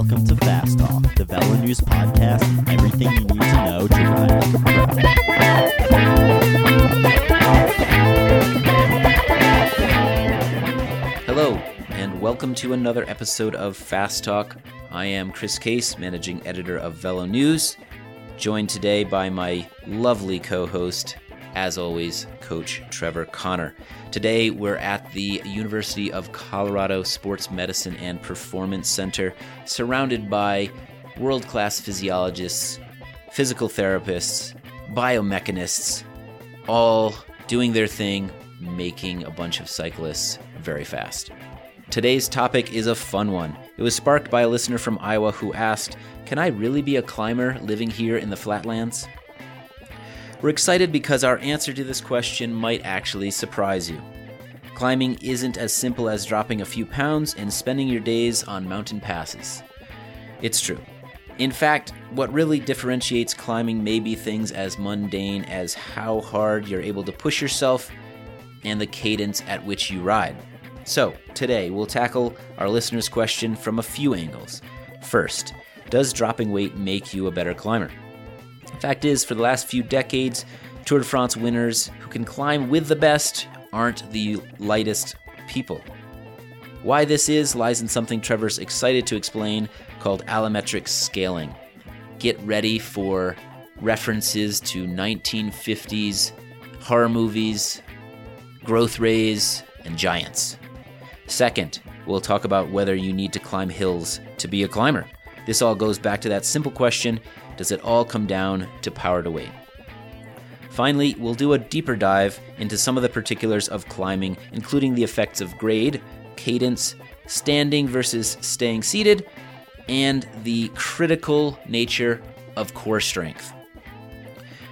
Welcome to Fast Talk, the Velo News podcast, everything you need to know to ride. Hello, and welcome to another episode of Fast Talk. I am Chris Case, managing editor of Velo News, joined today by my lovely co host, as always, Coach Trevor Connor. Today, we're at the University of Colorado Sports Medicine and Performance Center, surrounded by world class physiologists, physical therapists, biomechanists, all doing their thing, making a bunch of cyclists very fast. Today's topic is a fun one. It was sparked by a listener from Iowa who asked, Can I really be a climber living here in the flatlands? We're excited because our answer to this question might actually surprise you. Climbing isn't as simple as dropping a few pounds and spending your days on mountain passes. It's true. In fact, what really differentiates climbing may be things as mundane as how hard you're able to push yourself and the cadence at which you ride. So, today we'll tackle our listener's question from a few angles. First, does dropping weight make you a better climber? Fact is, for the last few decades, Tour de France winners who can climb with the best aren't the lightest people. Why this is lies in something Trevor's excited to explain called allometric scaling. Get ready for references to 1950s horror movies, growth rays, and giants. Second, we'll talk about whether you need to climb hills to be a climber. This all goes back to that simple question does it all come down to power to weight? Finally, we'll do a deeper dive into some of the particulars of climbing, including the effects of grade, cadence, standing versus staying seated, and the critical nature of core strength.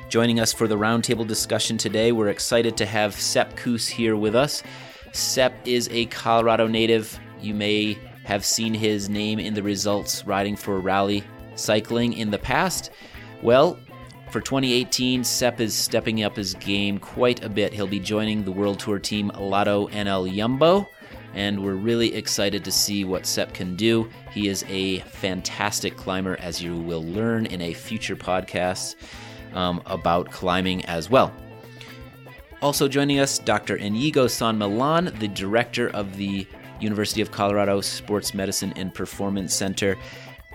Joining us for the roundtable discussion today, we're excited to have Sepp Kuss here with us. Sepp is a Colorado native. You may have seen his name in the results riding for Rally cycling in the past? Well, for 2018, Sepp is stepping up his game quite a bit. He'll be joining the World Tour team Lotto NL Jumbo, and we're really excited to see what Sepp can do. He is a fantastic climber, as you will learn in a future podcast um, about climbing as well. Also joining us, Dr. Inigo San Milan, the director of the University of Colorado Sports Medicine and Performance Center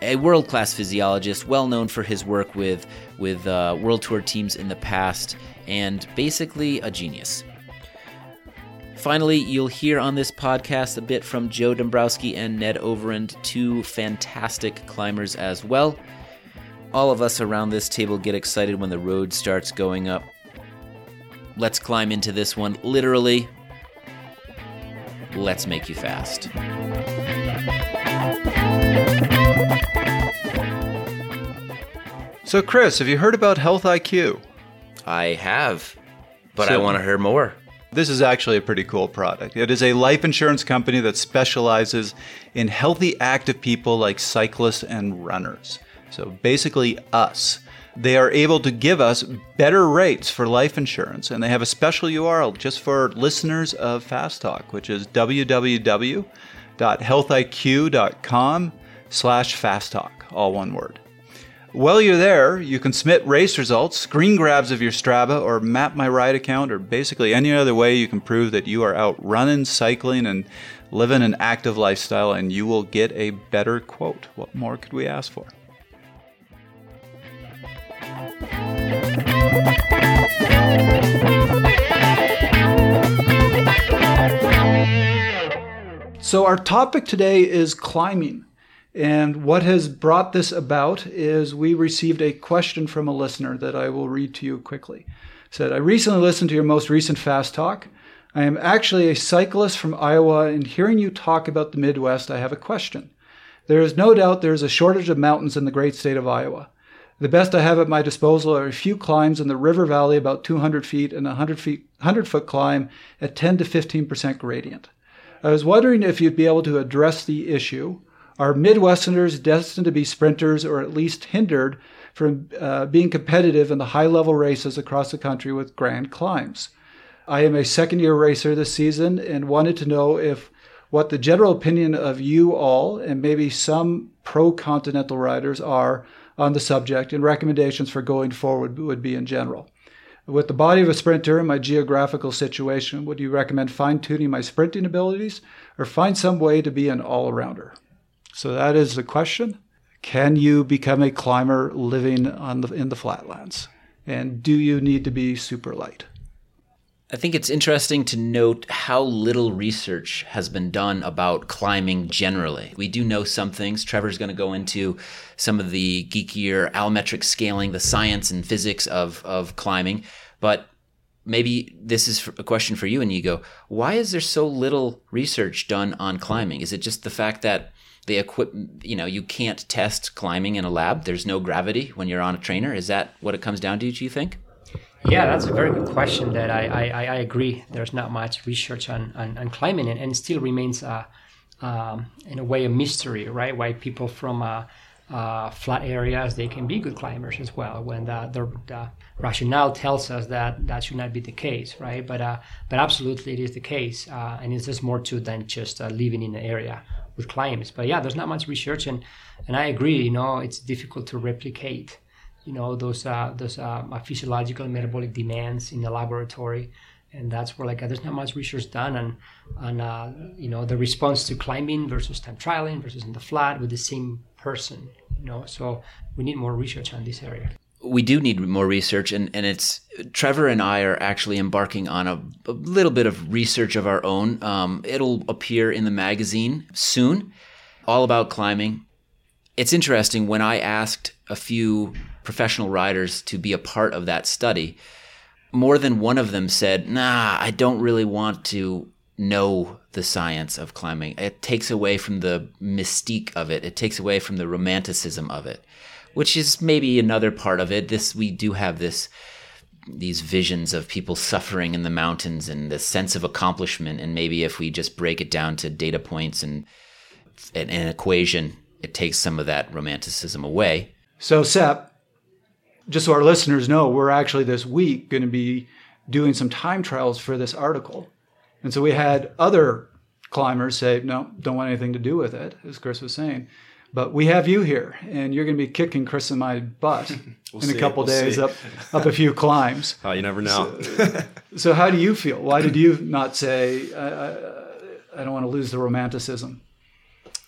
a world class physiologist, well known for his work with, with uh, World Tour teams in the past, and basically a genius. Finally, you'll hear on this podcast a bit from Joe Dombrowski and Ned Overend, two fantastic climbers as well. All of us around this table get excited when the road starts going up. Let's climb into this one literally. Let's make you fast. So, Chris, have you heard about Health IQ? I have, but so, I want to hear more. This is actually a pretty cool product. It is a life insurance company that specializes in healthy, active people like cyclists and runners. So, basically, us. They are able to give us better rates for life insurance, and they have a special URL just for listeners of Fast Talk, which is www.healthiq.com slash fast talk, all one word. While you're there, you can submit race results, screen grabs of your Strava, or map my ride account, or basically any other way you can prove that you are out running, cycling, and living an active lifestyle, and you will get a better quote. What more could we ask for? So, our topic today is climbing. And what has brought this about is we received a question from a listener that I will read to you quickly. It said, I recently listened to your most recent fast talk. I am actually a cyclist from Iowa, and hearing you talk about the Midwest, I have a question. There is no doubt there is a shortage of mountains in the great state of Iowa. The best I have at my disposal are a few climbs in the river valley about 200 feet and a 100 feet 100 foot climb at 10 to 15% gradient. I was wondering if you'd be able to address the issue are Midwesterners destined to be sprinters or at least hindered from uh, being competitive in the high level races across the country with grand climbs? I am a second year racer this season and wanted to know if what the general opinion of you all and maybe some pro continental riders are on the subject and recommendations for going forward would be in general. With the body of a sprinter and my geographical situation, would you recommend fine tuning my sprinting abilities or find some way to be an all arounder? So that is the question. Can you become a climber living on the, in the flatlands? And do you need to be super light? I think it's interesting to note how little research has been done about climbing generally. We do know some things. Trevor's going to go into some of the geekier allometric scaling, the science and physics of, of climbing. But maybe this is a question for you, and you go, why is there so little research done on climbing? Is it just the fact that the equip, you know, you can't test climbing in a lab? There's no gravity when you're on a trainer. Is that what it comes down to, do you think? Yeah, that's a very good question. That I, I, I agree. There's not much research on, on, on climbing, and, and still remains, uh, um, in a way, a mystery, right? Why people from uh, uh, flat areas they can be good climbers as well. When the, the, the, rationale tells us that that should not be the case, right? But uh, but absolutely, it is the case, uh, and it's just more to than just uh, living in the area with climbs. But yeah, there's not much research, and and I agree. You know, it's difficult to replicate you know those uh, those uh, physiological and metabolic demands in the laboratory and that's where like there's not much research done on on uh, you know the response to climbing versus time trialing versus in the flat with the same person you know so we need more research on this area we do need more research and, and it's trevor and i are actually embarking on a, a little bit of research of our own. Um, it'll appear in the magazine soon all about climbing. It's interesting when i asked a few professional riders to be a part of that study, more than one of them said, Nah, I don't really want to know the science of climbing. It takes away from the mystique of it, it takes away from the romanticism of it, which is maybe another part of it. This we do have this these visions of people suffering in the mountains and the sense of accomplishment and maybe if we just break it down to data points and an, an equation it takes some of that romanticism away so sepp just so our listeners know, we're actually this week going to be doing some time trials for this article. And so we had other climbers say, no, don't want anything to do with it, as Chris was saying. But we have you here, and you're going to be kicking Chris and my butt we'll in see, a couple we'll days see. up up a few climbs. Oh, you never know. So, so, how do you feel? Why did you not say, I, I, I don't want to lose the romanticism?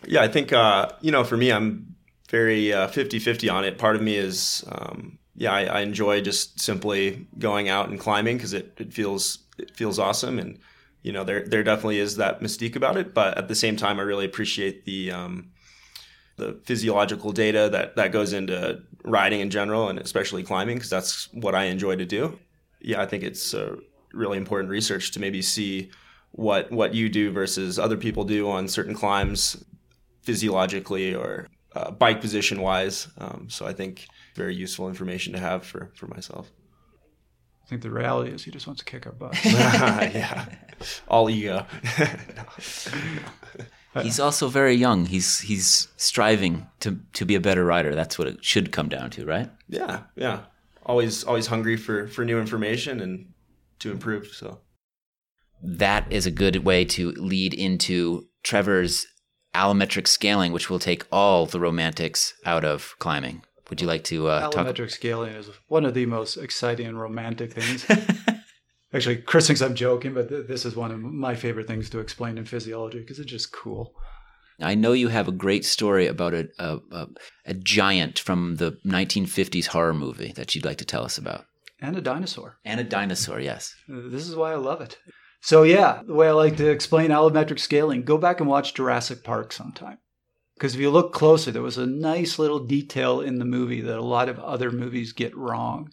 Yeah, I think, uh, you know, for me, I'm very uh, 50 50 on it. Part of me is um, yeah, I, I, enjoy just simply going out and climbing because it, it feels it feels awesome, and you know there there definitely is that mystique about it. But at the same time, I really appreciate the um, the physiological data that that goes into riding in general, and especially climbing because that's what I enjoy to do. Yeah, I think it's uh, really important research to maybe see what what you do versus other people do on certain climbs physiologically or uh, bike position wise. Um, so I think very useful information to have for, for myself. I think the reality is he just wants to kick our butt. yeah, all ego. he's also very young. He's he's striving to to be a better rider. That's what it should come down to, right? Yeah, yeah. Always always hungry for for new information and to improve. So that is a good way to lead into Trevor's allometric scaling, which will take all the romantics out of climbing. Would you like to uh, allometric talk? scaling is one of the most exciting and romantic things. Actually, Chris thinks I'm joking, but th- this is one of my favorite things to explain in physiology because it's just cool. I know you have a great story about a, a, a, giant from the 1950s horror movie that you'd like to tell us about. And a dinosaur. And a dinosaur, yes. Uh, this is why I love it. So, yeah, the way I like to explain allometric scaling, go back and watch Jurassic Park sometime. Because if you look closer, there was a nice little detail in the movie that a lot of other movies get wrong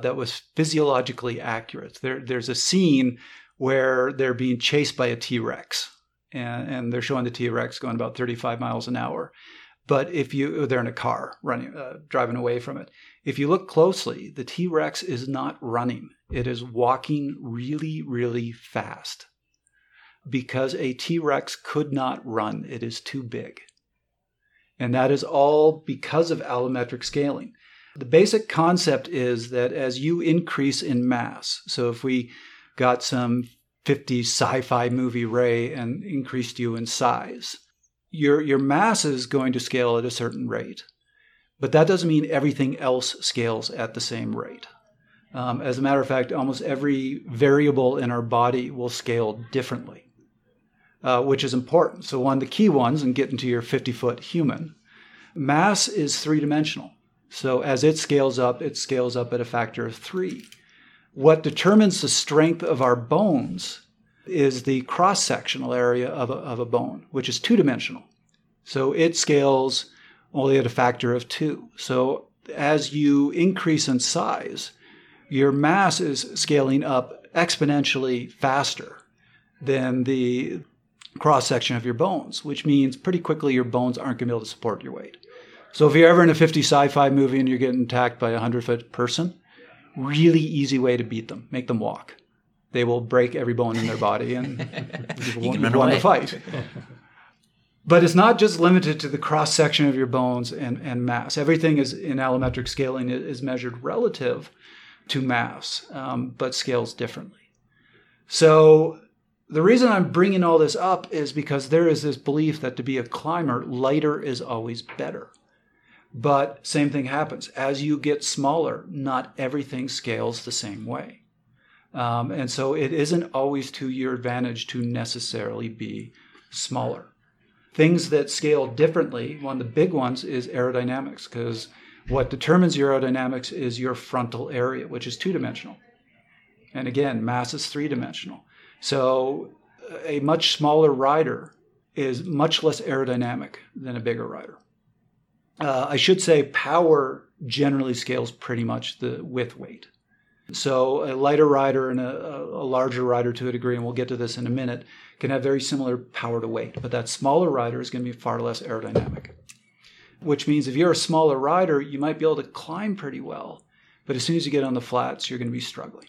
that was physiologically accurate. There, there's a scene where they're being chased by a T Rex, and, and, they're showing the T Rex going about 35 miles an hour. But if you, they're in a car running, uh, driving away from it. If you look closely, the T Rex is not running, it is walking really, really fast because a T Rex could not run, it is too big. And that is all because of allometric scaling. The basic concept is that as you increase in mass, so if we got some 50 sci fi movie Ray and increased you in size, your your mass is going to scale at a certain rate, but that doesn't mean everything else scales at the same rate. Um, as a matter of fact, almost every variable in our body will scale differently, uh, which is important. So, one of the key ones, and getting to your 50 foot human, mass is three dimensional. So, as it scales up, it scales up at a factor of three. What determines the strength of our bones is the cross sectional area of a, of a bone, which is two dimensional. So, it scales only at a factor of two. So, as you increase in size, your mass is scaling up exponentially faster than the cross section of your bones, which means pretty quickly your bones aren't going to be able to support your weight. So if you're ever in a 50 sci-fi movie and you're getting attacked by a 100 foot person, really easy way to beat them, make them walk. They will break every bone in their body and you won't want to fight. But it's not just limited to the cross section of your bones and, and mass. Everything is in allometric scaling is measured relative to mass, um, but scales differently. So the reason I'm bringing all this up is because there is this belief that to be a climber, lighter is always better. But same thing happens. As you get smaller, not everything scales the same way. Um, and so it isn't always to your advantage to necessarily be smaller. Things that scale differently, one of the big ones is aerodynamics, because what determines your aerodynamics is your frontal area, which is two dimensional. And again, mass is three dimensional. So a much smaller rider is much less aerodynamic than a bigger rider. Uh, I should say power generally scales pretty much the with weight. So a lighter rider and a, a larger rider to a degree, and we'll get to this in a minute, can have very similar power to weight. But that smaller rider is going to be far less aerodynamic. Which means if you're a smaller rider, you might be able to climb pretty well. But as soon as you get on the flats, you're going to be struggling.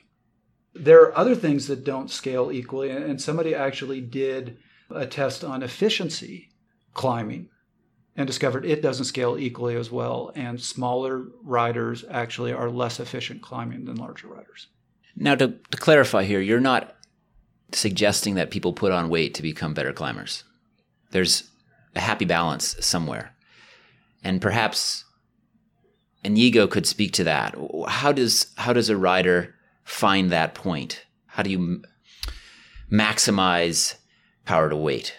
There are other things that don't scale equally, and somebody actually did a test on efficiency climbing and discovered it doesn't scale equally as well. And smaller riders actually are less efficient climbing than larger riders. Now, to, to clarify here, you're not suggesting that people put on weight to become better climbers. There's a happy balance somewhere. And perhaps Inigo could speak to that. How does how does a rider find that point? How do you m- maximize power to weight?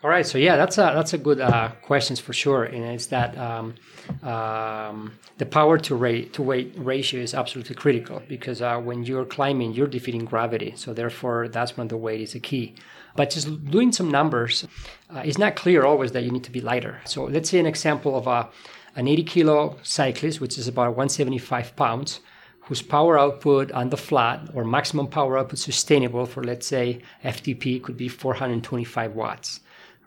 All right, so yeah, that's a that's a good uh, questions for sure, and it's that um, um, the power to rate to weight ratio is absolutely critical because uh, when you're climbing, you're defeating gravity, so therefore that's when the weight is a key. But just doing some numbers, uh, it's not clear always that you need to be lighter. So let's say an example of a an 80 kilo cyclist, which is about 175 pounds, whose power output on the flat or maximum power output sustainable for let's say FTP could be 425 watts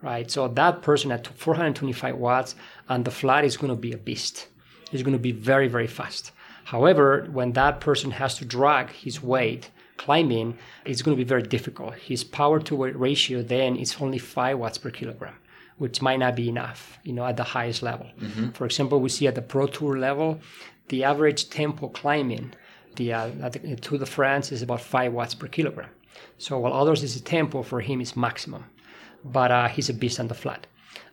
right? So that person at 425 watts and the flat is going to be a beast. It's going to be very, very fast. However, when that person has to drag his weight climbing, it's going to be very difficult. His power to weight ratio then is only 5 watts per kilogram, which might not be enough, you know, at the highest level. For example, we see at the Pro Tour level, the average tempo climbing the, uh, at the Tour de France is about 5 watts per kilogram. So while others is a tempo, for him is maximum but uh, he's a beast on the flat.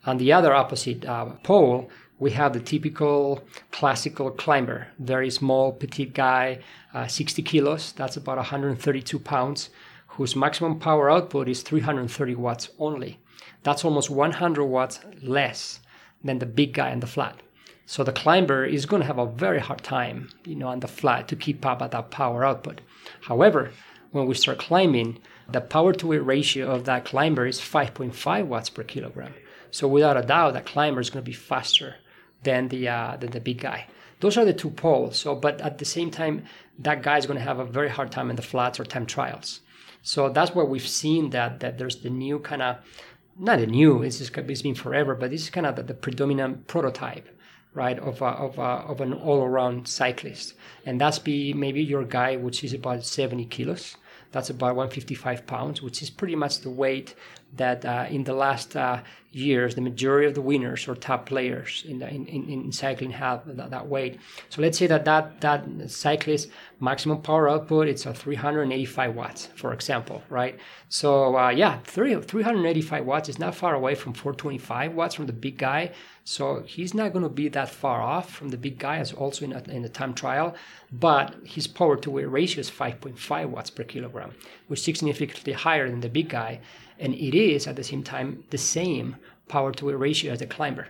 On the other opposite uh, pole, we have the typical classical climber, very small, petite guy, uh, 60 kilos, that's about 132 pounds, whose maximum power output is 330 watts only. That's almost 100 watts less than the big guy on the flat. So the climber is going to have a very hard time, you know, on the flat to keep up at that power output. However, when we start climbing, the power to weight ratio of that climber is 5.5 watts per kilogram. So without a doubt, that climber is going to be faster than the uh, than the big guy. Those are the two poles. So, but at the same time, that guy is going to have a very hard time in the flats or time trials. So that's where we've seen that that there's the new kind of not a new. It's just it's been forever, but this is kind of the, the predominant prototype right of a, of, a, of an all-around cyclist and that's be maybe your guy which is about 70 kilos that's about 155 pounds which is pretty much the weight that uh, in the last uh, years, the majority of the winners or top players in, the, in, in, in, cycling have that, that, weight. So let's say that that, that cyclist maximum power output it's a 385 watts, for example, right? So uh, yeah, 30, 385 watts is not far away from 425 watts from the big guy. So he's not going to be that far off from the big guy, as also in, a, in the time trial. But his power to weight ratio is 5.5 watts per kilogram, which is significantly higher than the big guy and it is at the same time the same power to weight ratio as the climber.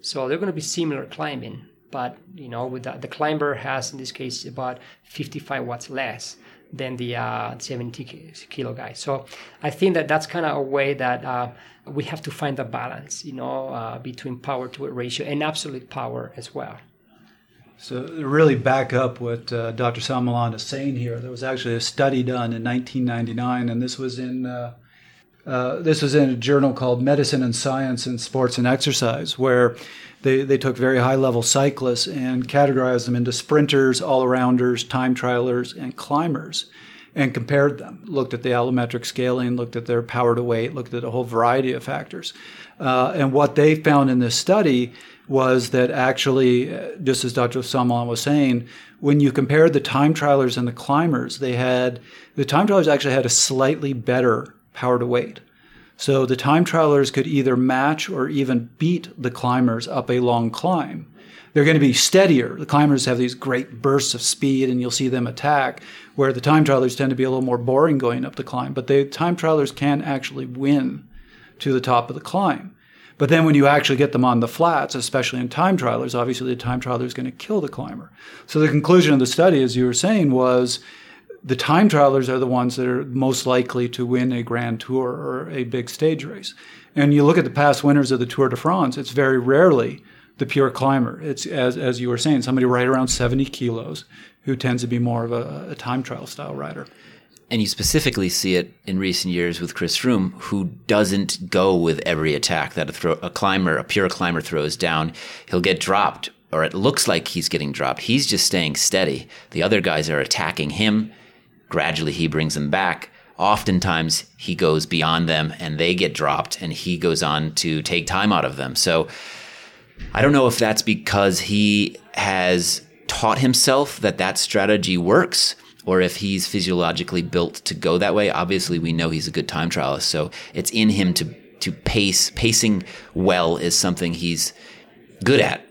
So they're going to be similar climbing, but you know, with the, the climber has in this case about 55 watts less than the uh, 70 kilo guy. So I think that that's kind of a way that uh, we have to find the balance, you know, uh, between power to weight ratio and absolute power as well. So really back up what uh, Dr. San Milan is saying here, there was actually a study done in 1999, and this was in uh, this was in a journal called Medicine and Science in Sports and Exercise, where they, they took very high level cyclists and categorized them into sprinters, all arounders, time trialers, and climbers, and compared them. Looked at the allometric scaling, looked at their power to weight, looked at a whole variety of factors. Uh, and what they found in this study was that actually, uh, just as Dr. San Milan was saying, when you compared the time trialers and the climbers, they had the time trialers actually had a slightly better power to weight. So the time trialers could either match or even beat the climbers up a long climb. They're going to be steadier. The climbers have these great bursts of speed and you'll see them attack, where the time trialers tend to be a little more boring going up the climb. But the time trialers can actually win to the top of the climb. But then when you actually get them on the flats, especially in time trialers, obviously the time trialer is going to kill the climber. So the conclusion of the study, as you were saying, was the time trialers are the ones that are most likely to win a grand tour or a big stage race. And you look at the past winners of the Tour de France, it's very rarely the pure climber. It's, as, as you were saying, somebody right around 70 kilos who tends to be more of a, a time trial style rider. And you specifically see it in recent years with Chris Froome, who doesn't go with every attack that a, a climber, a pure climber throws down. He'll get dropped, or it looks like he's getting dropped. He's just staying steady. The other guys are attacking him Gradually, he brings them back. Oftentimes, he goes beyond them and they get dropped, and he goes on to take time out of them. So, I don't know if that's because he has taught himself that that strategy works or if he's physiologically built to go that way. Obviously, we know he's a good time trialist, so it's in him to to pace. Pacing well is something he's good at.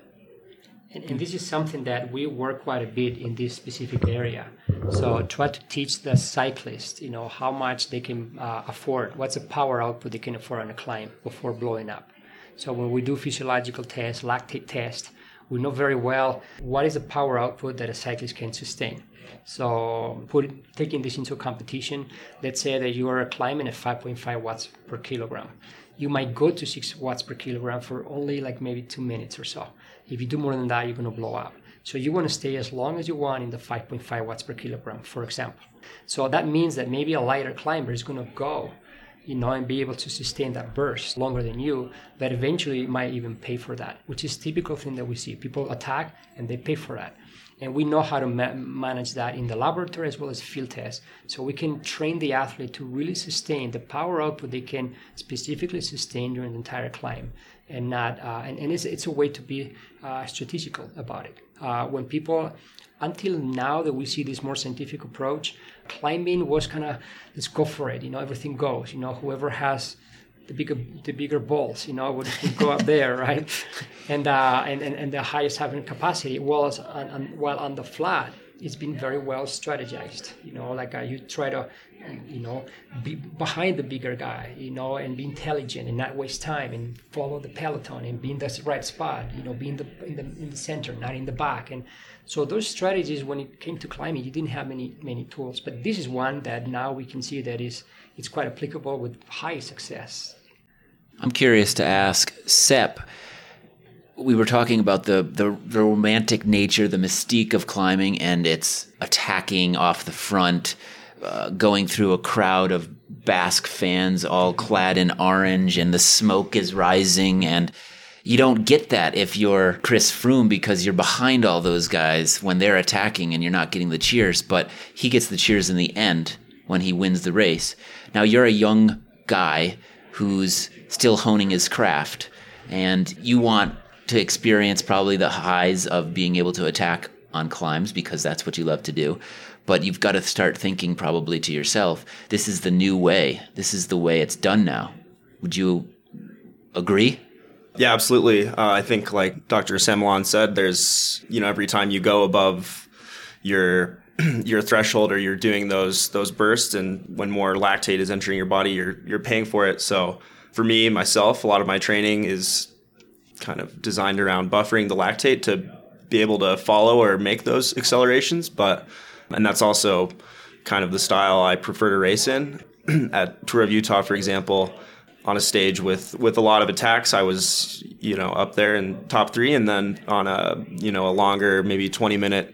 And, and, this is something that we work quite a bit in this specific area. So try to teach the cyclist, you know, how much they can uh, afford, what's the power output they can afford on a climb before blowing up. So when we do physiological tests, lactate test, we know very well what is the power output that a cyclist can sustain. So put, taking this into competition, let's say that you are climbing at 5.5 watts per kilogram. You might go to 6 watts per kilogram for only like maybe two minutes or so if you do more than that, you're going to blow up. So you want to stay as long as you want in the 5.5 watts per kilogram, for example. So that means that maybe a lighter climber is going to go, you know, and be able to sustain that burst longer than you, but eventually might even pay for that, which is typical thing that we see. People attack and they pay for that. And we know how to ma- manage that in the laboratory as well as field tests. So we can train the athlete to really sustain the power output they can specifically sustain during the entire climb and not uh, and, and it's, it's a way to be uh, strategical about it uh, when people until now that we see this more scientific approach climbing was kind of let's go for it you know everything goes you know whoever has the bigger the bigger balls you know would, would go up there right? And, uh, and, and and the highest having capacity was on, on, while on the flat it's been very well strategized you know like uh, you try to you know, be behind the bigger guy, you know, and be intelligent and not waste time and follow the peloton and be in the right spot, you know, be in the in the in the center, not in the back. And so those strategies, when it came to climbing, you didn't have many many tools, but this is one that now we can see that is it's quite applicable with high success. I'm curious to ask Sepp we were talking about the, the, the romantic nature, the mystique of climbing, and it's attacking off the front, uh, going through a crowd of Basque fans all clad in orange and the smoke is rising and you don't get that if you're Chris Froome because you're behind all those guys when they're attacking and you're not getting the cheers, but he gets the cheers in the end when he wins the race. Now you're a young guy who's still honing his craft, and you want to experience probably the highs of being able to attack on climbs because that's what you love to do. But you've got to start thinking probably to yourself, this is the new way. This is the way it's done now. Would you agree? Yeah, absolutely. Uh, I think, like Dr. San Milan said, there's you know every time you go above your your threshold or you're doing those those bursts, and when more lactate is entering your body, you're you're paying for it. So for me myself, a lot of my training is kind of designed around buffering the lactate to be able to follow or make those accelerations. But and that's also kind of the style I prefer to race in. At Tour of Utah, for example on a stage with with a lot of attacks, I was you know up there in top three, and then on a you know a longer maybe twenty minute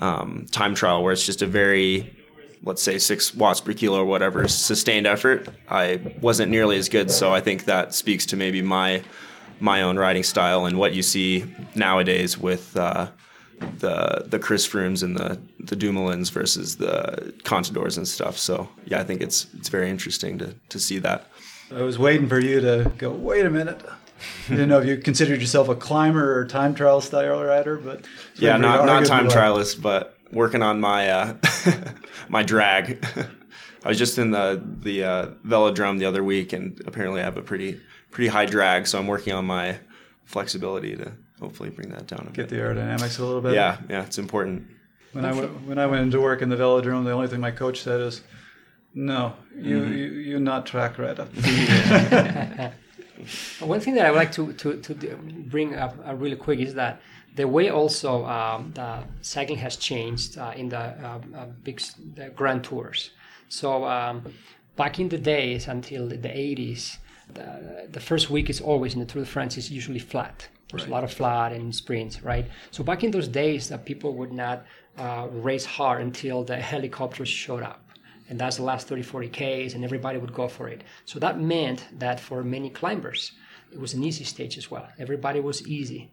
um, time trial where it's just a very let's say six watts per kilo or whatever sustained effort, I wasn't nearly as good. So I think that speaks to maybe my my own riding style and what you see nowadays with. Uh, the the Chris Froomes and the the Dumoulins versus the Contadors and stuff. So yeah, I think it's it's very interesting to to see that. I was waiting for you to go. Wait a minute. I didn't know if you considered yourself a climber or time trial style rider, but yeah, not not time trialist, but working on my uh, my drag. I was just in the the uh, velodrome the other week, and apparently I have a pretty pretty high drag, so I'm working on my flexibility to hopefully bring that down a Get bit. the aerodynamics a little bit. Yeah, yeah, it's important. When I went when I went into work in the velodrome, the only thing my coach said is, "No, you Mm-hmm. you you're not track rider." One thing that I would like to, to, to bring up uh, really quick is that the way also um, the cycling has changed uh, in the uh, uh, big the grand tours. So um, back in the days until the 80s, the, the first week is always in the Tour de France is usually flat. There's a lot of flat and sprints, right? So back in those days, that people would not uh, race hard until the helicopters showed up. And that's the last 30 40 ks and everybody would go for it. So that meant that for many climbers it was an easy stage as well. Everybody was easy.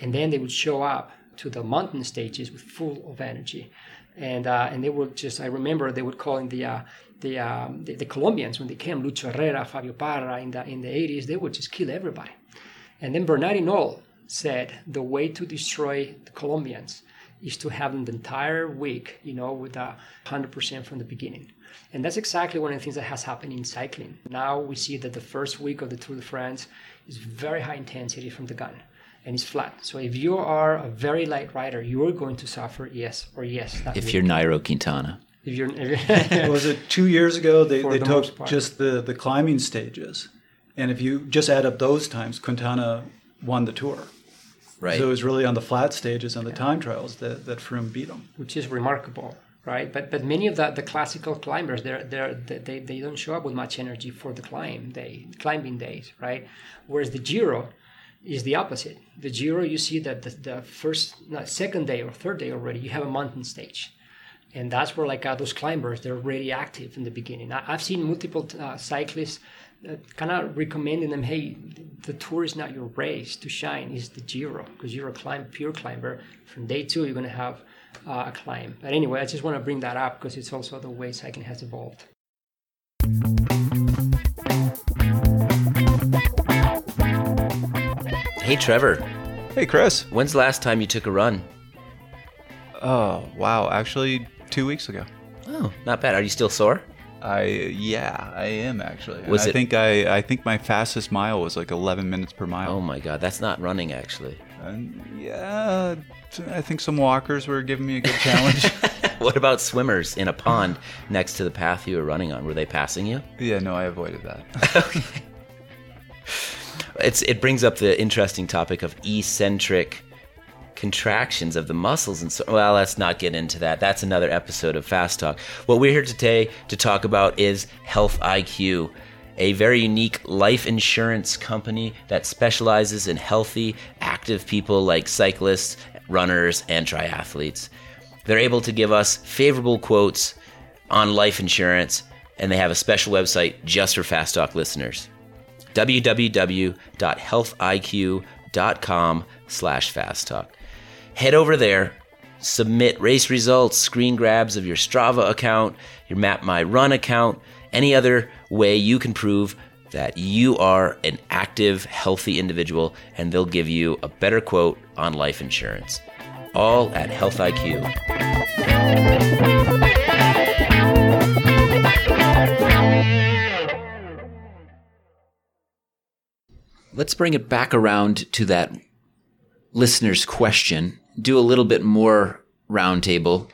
And then they would show up to the mountain stages with full of energy. And uh, and they would just i remember they would call in the uh, the, um, the the colombians when they came lucho herrera fabio parra in the in the 80s they would just kill everybody and then Bernard Hinault said the way to destroy the Colombians is to have them the entire week, you know, with a hundred percent from the beginning. And that's exactly one of the things that has happened in cycling. Now we see that the first week of the Tour de France is very high intensity from the gun and it's flat. So if you are a very light rider, you are going to suffer yes or yes. That If week. you're Nairo Quintana. If you're was it two years ago? They, For they the took just the, the climbing stages, and if you just add up those times, Quintana won the tour. Right. So it was really on the flat stages on the time trials that that Froome beat him. which is remarkable, right? But but many of the, the classical climbers, they're, they're, they they don't show up with much energy for the climb day, climbing days, right? Whereas the Giro is the opposite. The Giro, you see that the, the first, no, second day or third day already, you have a mountain stage. And that's where like uh, those climbers, they're really active in the beginning. I, I've seen multiple uh, cyclists uh, kind of recommending them, hey, the tour is not your race to shine, is the Giro because you're a climb, pure climber. From day two, you're going to have uh, a climb. But anyway, I just want to bring that up because it's also the way cycling has evolved. Hey, Trevor, Hey, Chris. when's the last time you took a run? Oh, wow. Actually, two weeks ago. Oh, not bad. Are you still sore? I yeah, I am actually. Was I it- think I I think my fastest mile was like 11 minutes per mile. Oh my God, that's not running actually. And yeah, I think some walkers were giving me a good challenge. what about swimmers in a pond next to the path you were running on? Were they passing you? yeah, no, I avoided that. It's it brings up the interesting topic of eccentric contractions of the muscles. And so well let's not get into that. That's another episode of fast talk. What we're here today to talk about is health iq a very unique life insurance company that specializes in healthy active people like cyclists runners and triathletes. They're able to give us favorable quotes on life insurance and they have a special website just for fast talk listeners. www.healthiq.com slash fast talk. Head over there, submit race results, screen grabs of your Strava account, your Map My Run account, any other way you can prove that you are an active, healthy individual, and they'll give you a better quote on life insurance. All at Health IQ. Let's bring it back around to that listener's question. Do a little bit more roundtable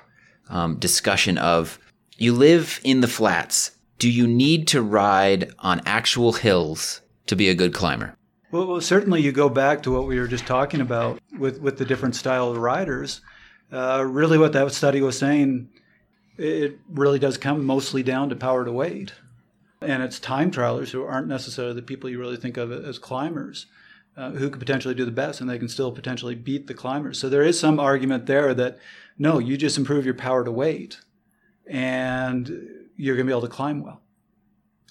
um, discussion of you live in the flats. Do you need to ride on actual hills to be a good climber? Well, well, certainly you go back to what we were just talking about with, with the different style of riders. Uh, really, what that study was saying, it really does come mostly down to power to weight. And it's time trialers who aren't necessarily the people you really think of as climbers. Uh, who could potentially do the best and they can still potentially beat the climbers. So there is some argument there that no, you just improve your power to weight and you're going to be able to climb well.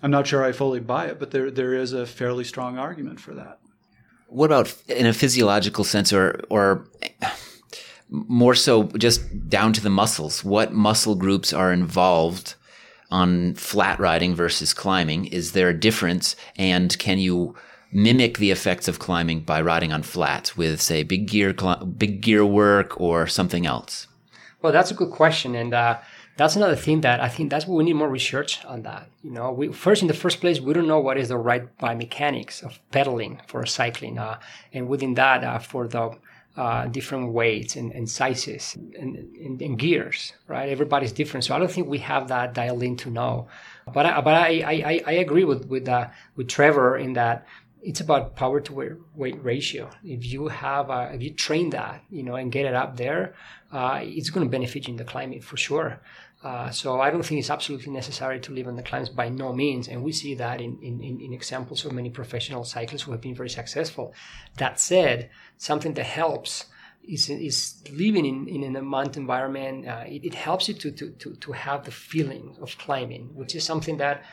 I'm not sure I fully buy it, but there there is a fairly strong argument for that. What about in a physiological sense or or more so just down to the muscles? What muscle groups are involved on flat riding versus climbing? Is there a difference and can you mimic the effects of climbing by riding on flats with say big gear big gear work or something else? Well, that's a good question and uh, that's another thing that I think that's what we need more research on that. You know, we first in the first place we don't know what is the right biomechanics of pedaling for cycling, uh, and within that uh, for the uh, different weights and, and sizes and, and, and, gears, right? Everybody's different, so I don't think we have that dialed in to know. But I, but I, I, I agree with with uh, with Trevor in that it's about power to weight ratio. If you have, a, if you train that, you know, and get it up there, uh, it's going to benefit you in the climate for sure. Uh, so I don't think it's absolutely necessary to live on the climbs by no means, and we see that in, in, in examples of many professional cyclists who have been very successful. That said, something that helps is, is living in, in a mountain environment. Uh, it, it, helps you to, to, to, to have the feeling of climbing, which is something that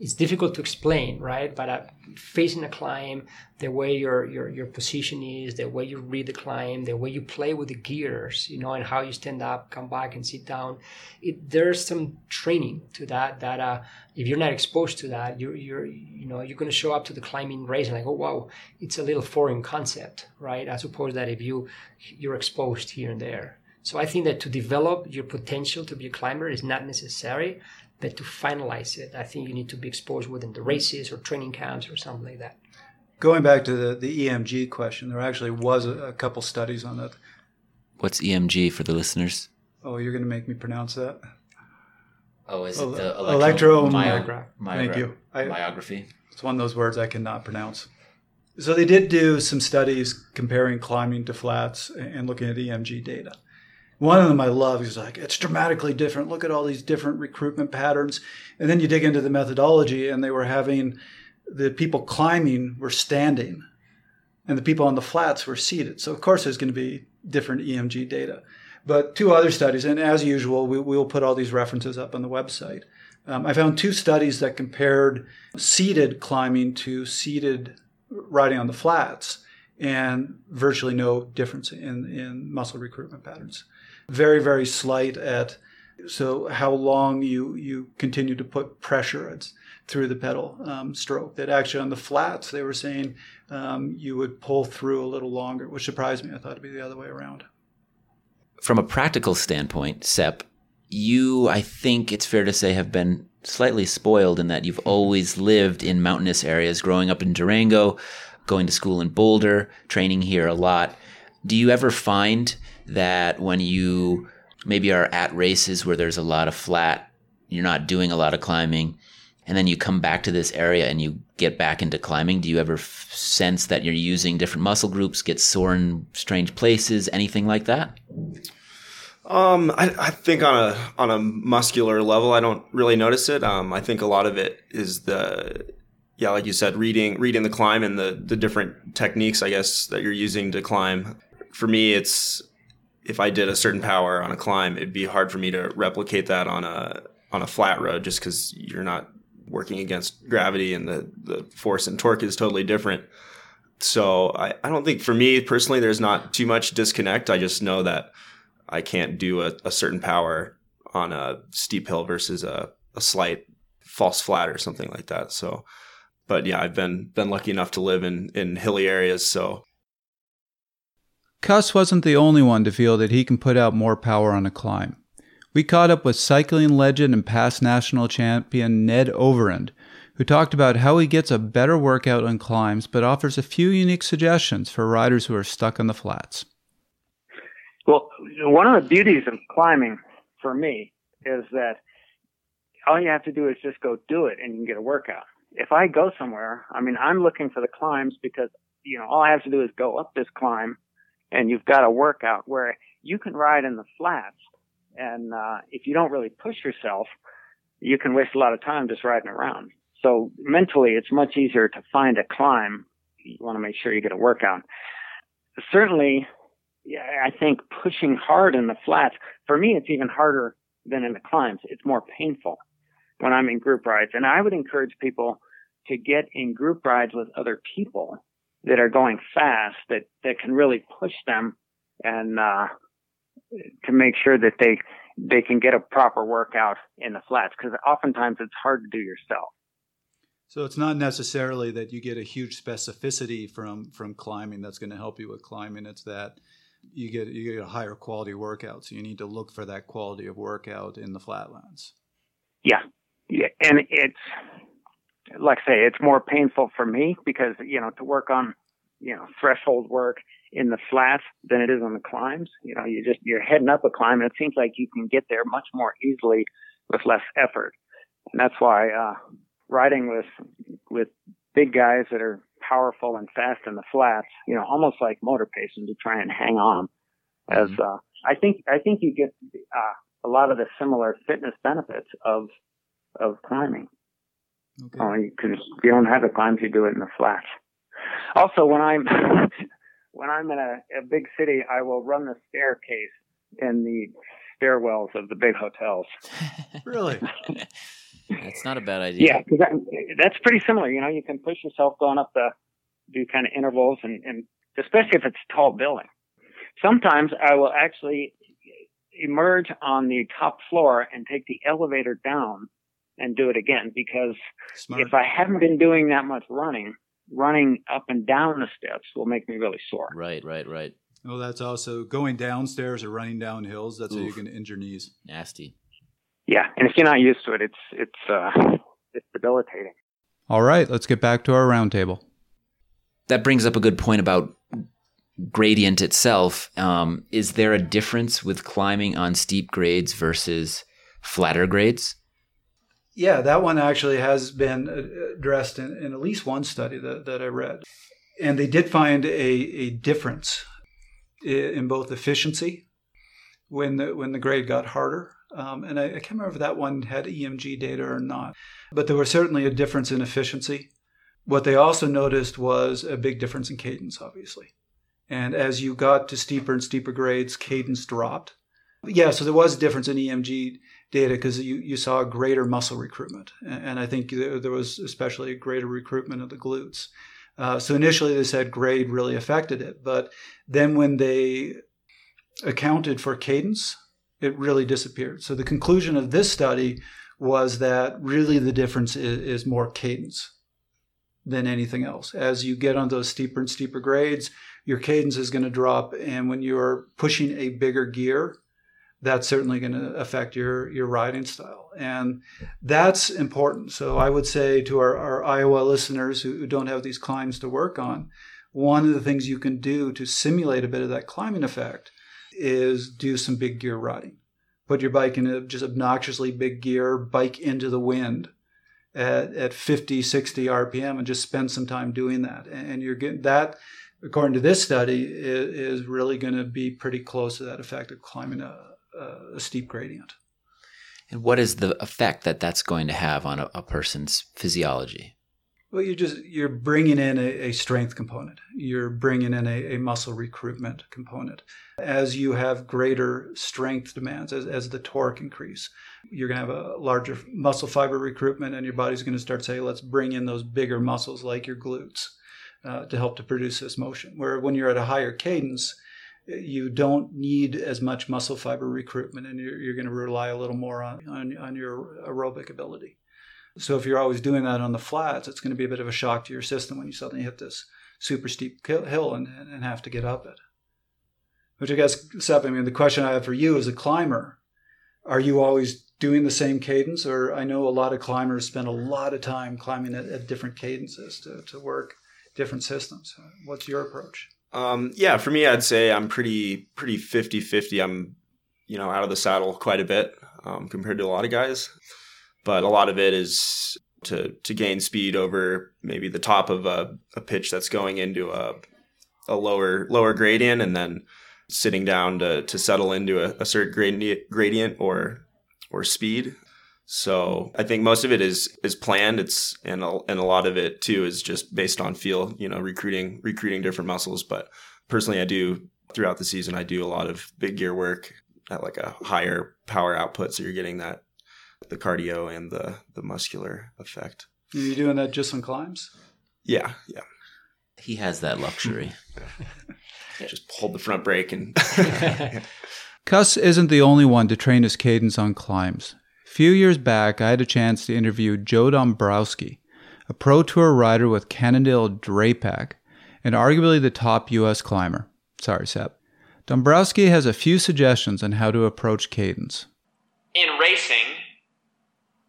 it's difficult to explain, right? But uh, facing a climb, the way your, your your position is, the way you read the climb, the way you play with the gears, you know, and how you stand up, come back, and sit down. It, there's some training to that. That uh, if you're not exposed to that, you're you're you know you're going to show up to the climbing race and like, oh wow, it's a little foreign concept, right? I suppose that if you you're exposed here and there. So I think that to develop your potential to be a climber is not necessary but to finalize it, I think you need to be exposed within the races or training camps or something like that. Going back to the, the EMG question, there actually was a, a couple studies on that. What's EMG for the listeners? Oh, you're going to make me pronounce that? Oh, is it the electro, electro Thank you. I, myography. It's one of those words I cannot pronounce. So they did do some studies comparing climbing to flats and looking at EMG data. One of them I love. He's like, it's dramatically different. Look at all these different recruitment patterns. And then you dig into the methodology, and they were having the people climbing were standing, and the people on the flats were seated. So, of course, there's going to be different EMG data. But two other studies, and as usual, we, will put all these references up on the website. Um, I found two studies that compared seated climbing to seated riding on the flats, and virtually no difference in, in muscle recruitment patterns very, very slight at so how long you you continue to put pressure it's through the pedal um, stroke. That actually on the flats they were saying um, you would pull through a little longer, which surprised me. I thought it'd be the other way around. From a practical standpoint, Sepp, you I think it's fair to say have been slightly spoiled in that you've always lived in mountainous areas, growing up in Durango, going to school in Boulder, training here a lot. Do you ever find that when you maybe are at races where there's a lot of flat, you're not doing a lot of climbing, and then you come back to this area and you get back into climbing, do you ever f- sense that you're using different muscle groups, get sore in strange places, anything like that? Um, I, I, think on a on a muscular level, I don't really notice it. Um, I think a lot of it is the yeah, like you said, reading reading the climb and the the different techniques, I guess, that you're using to climb. For me, it's if I did a certain power on a climb, it'd be hard for me to replicate that on a on a flat road just because you're not working against gravity and the, the force and torque is totally different. So I, I don't think for me personally there's not too much disconnect. I just know that I can't do a, a certain power on a steep hill versus a, a slight false flat or something like that. So but yeah, I've been been lucky enough to live in in hilly areas, so Kuss wasn't the only one to feel that he can put out more power on a climb. We caught up with cycling legend and past national champion Ned Overend, who talked about how he gets a better workout on climbs but offers a few unique suggestions for riders who are stuck on the flats. Well, one of the beauties of climbing for me is that all you have to do is just go do it and you can get a workout. If I go somewhere, I mean, I'm looking for the climbs because, you know, all I have to do is go up this climb and you've got a workout where you can ride in the flats. And, uh, if you don't really push yourself, you can waste a lot of time just riding around. So mentally, it's much easier to find a climb. You want to make sure you get a workout. Certainly, yeah, I think pushing hard in the flats, for me, it's even harder than in the climbs. It's more painful when I'm in group rides. And I would encourage people to get in group rides with other people that are going fast that, that can really push them and, uh, to make sure that they, they can get a proper workout in the flats because oftentimes it's hard to do yourself. So it's not necessarily that you get a huge specificity from from climbing that's going to help you with climbing. It's that you get you get a higher quality workout. So you need to look for that quality of workout in the flatlands. Yeah, yeah, and it's like I say, it's more painful for me because you know to work on you know threshold work in the flats than it is on the climbs. You know, you just you're heading up a climb, and it seems like you can get there much more easily with less effort, and that's why. uh riding with with big guys that are powerful and fast in the flats, you know, almost like motor pacing to try and hang on. As Mm-hmm. uh, I think, I think you get uh, a lot of the similar fitness benefits of of climbing. Okay. Oh, Only because if you don't have the climbs, you do it in the flats. Also, when I'm when I'm in a, a big city, I will run the staircase in the stairwells of the big hotels. Really? That's not a bad idea. Yeah, because that, that's pretty similar. You know, you can push yourself going up the, do kind of intervals and, and especially if it's a tall building. Sometimes I will actually emerge on the top floor and take the elevator down and do it again because Smart. if I haven't been doing that much running, running up and down the steps will make me really sore. Right, right, right. Well, that's also going downstairs or running down hills. That's how you can injure knees. Nasty. Yeah, and if you're not used to it, it's it's uh, it's debilitating. All right, let's get back to our roundtable. That brings up a good point about gradient itself. Um, is there a difference with climbing on steep grades versus flatter grades? Yeah, that one actually has been uh, addressed in, in at least one study that, that I read. And they did find a, a difference in both efficiency when the, when the grade got harder. Um, and I, I can't remember if that one had EMG data or not, but there was certainly a difference in efficiency. What they also noticed was a big difference in cadence, obviously. And as you got to steeper and steeper grades, cadence dropped. Yeah, so there was a difference in EMG data because you, you saw greater muscle recruitment. And I think there, there was especially a greater recruitment of the glutes. Uh, so initially they said grade really affected it. But then when they accounted for cadence, it really disappeared. So the conclusion of this study was that really the difference is, is more cadence than anything else. As you get on those steeper and steeper grades, your cadence is going to drop. And when you're pushing a bigger gear, that's certainly going to affect your your riding style. And that's important. So i would say to our, our iowa listeners who, don't have these climbs to work on one of the things you can do to simulate a bit of that climbing effect is do some big gear riding. Put your bike in a just obnoxiously big gear bike into the wind at, at 50 60 rpm and just spend some time doing that. And you're getting that according to this study is, is really going to be pretty close to that effect of climbing a, a, a steep gradient. And what is the effect that that's going to have on a, a person's physiology? well you're just you're bringing in a, a strength component. You're bringing in a, a muscle recruitment component. As you have greater strength demands as, as the torque increase you're going to have a larger muscle fiber recruitment and your body's going to start saying let's bring in those bigger muscles like your glutes uh, to help to produce this motion. Where when you're at a higher cadence you don't need as much muscle fiber recruitment and you're, you're going to rely a little more on, on, on your aerobic ability So if you're always doing that on the flats, it's going to be a bit of a shock to your system when you suddenly hit this super steep hill and, and have to get up it. Which I guess, Sepp, I mean, the question I have for you as a climber, are you always doing the same cadence? Or I know a lot of climbers spend a lot of time climbing at, at different cadences to, to work different systems. What's your approach? Um, yeah, for me, I'd say I'm pretty pretty 50-50. I'm you know out of the saddle quite a bit um, compared to a lot of guys, but a lot of it is to to gain speed over maybe the top of a, a pitch that's going into a a lower lower gradient, and then sitting down to to settle into a, a certain gradient gradient or or speed. So I think most of it is is planned. It's and a, and a lot of it too is just based on feel. You know, recruiting recruiting different muscles. But personally, I do throughout the season. I do a lot of big gear work at like a higher power output, so you're getting that the cardio and the the muscular effect. Are you doing that just on climbs? Yeah, yeah. He has that luxury. just hold the front brake and. Kuss isn't the only one to train his cadence on climbs few years back, I had a chance to interview Joe Dombrowski, a Pro Tour rider with Cannondale Drapac, and arguably the top U.S. climber. Sorry, Sepp. Dombrowski has a few suggestions on how to approach cadence. In racing,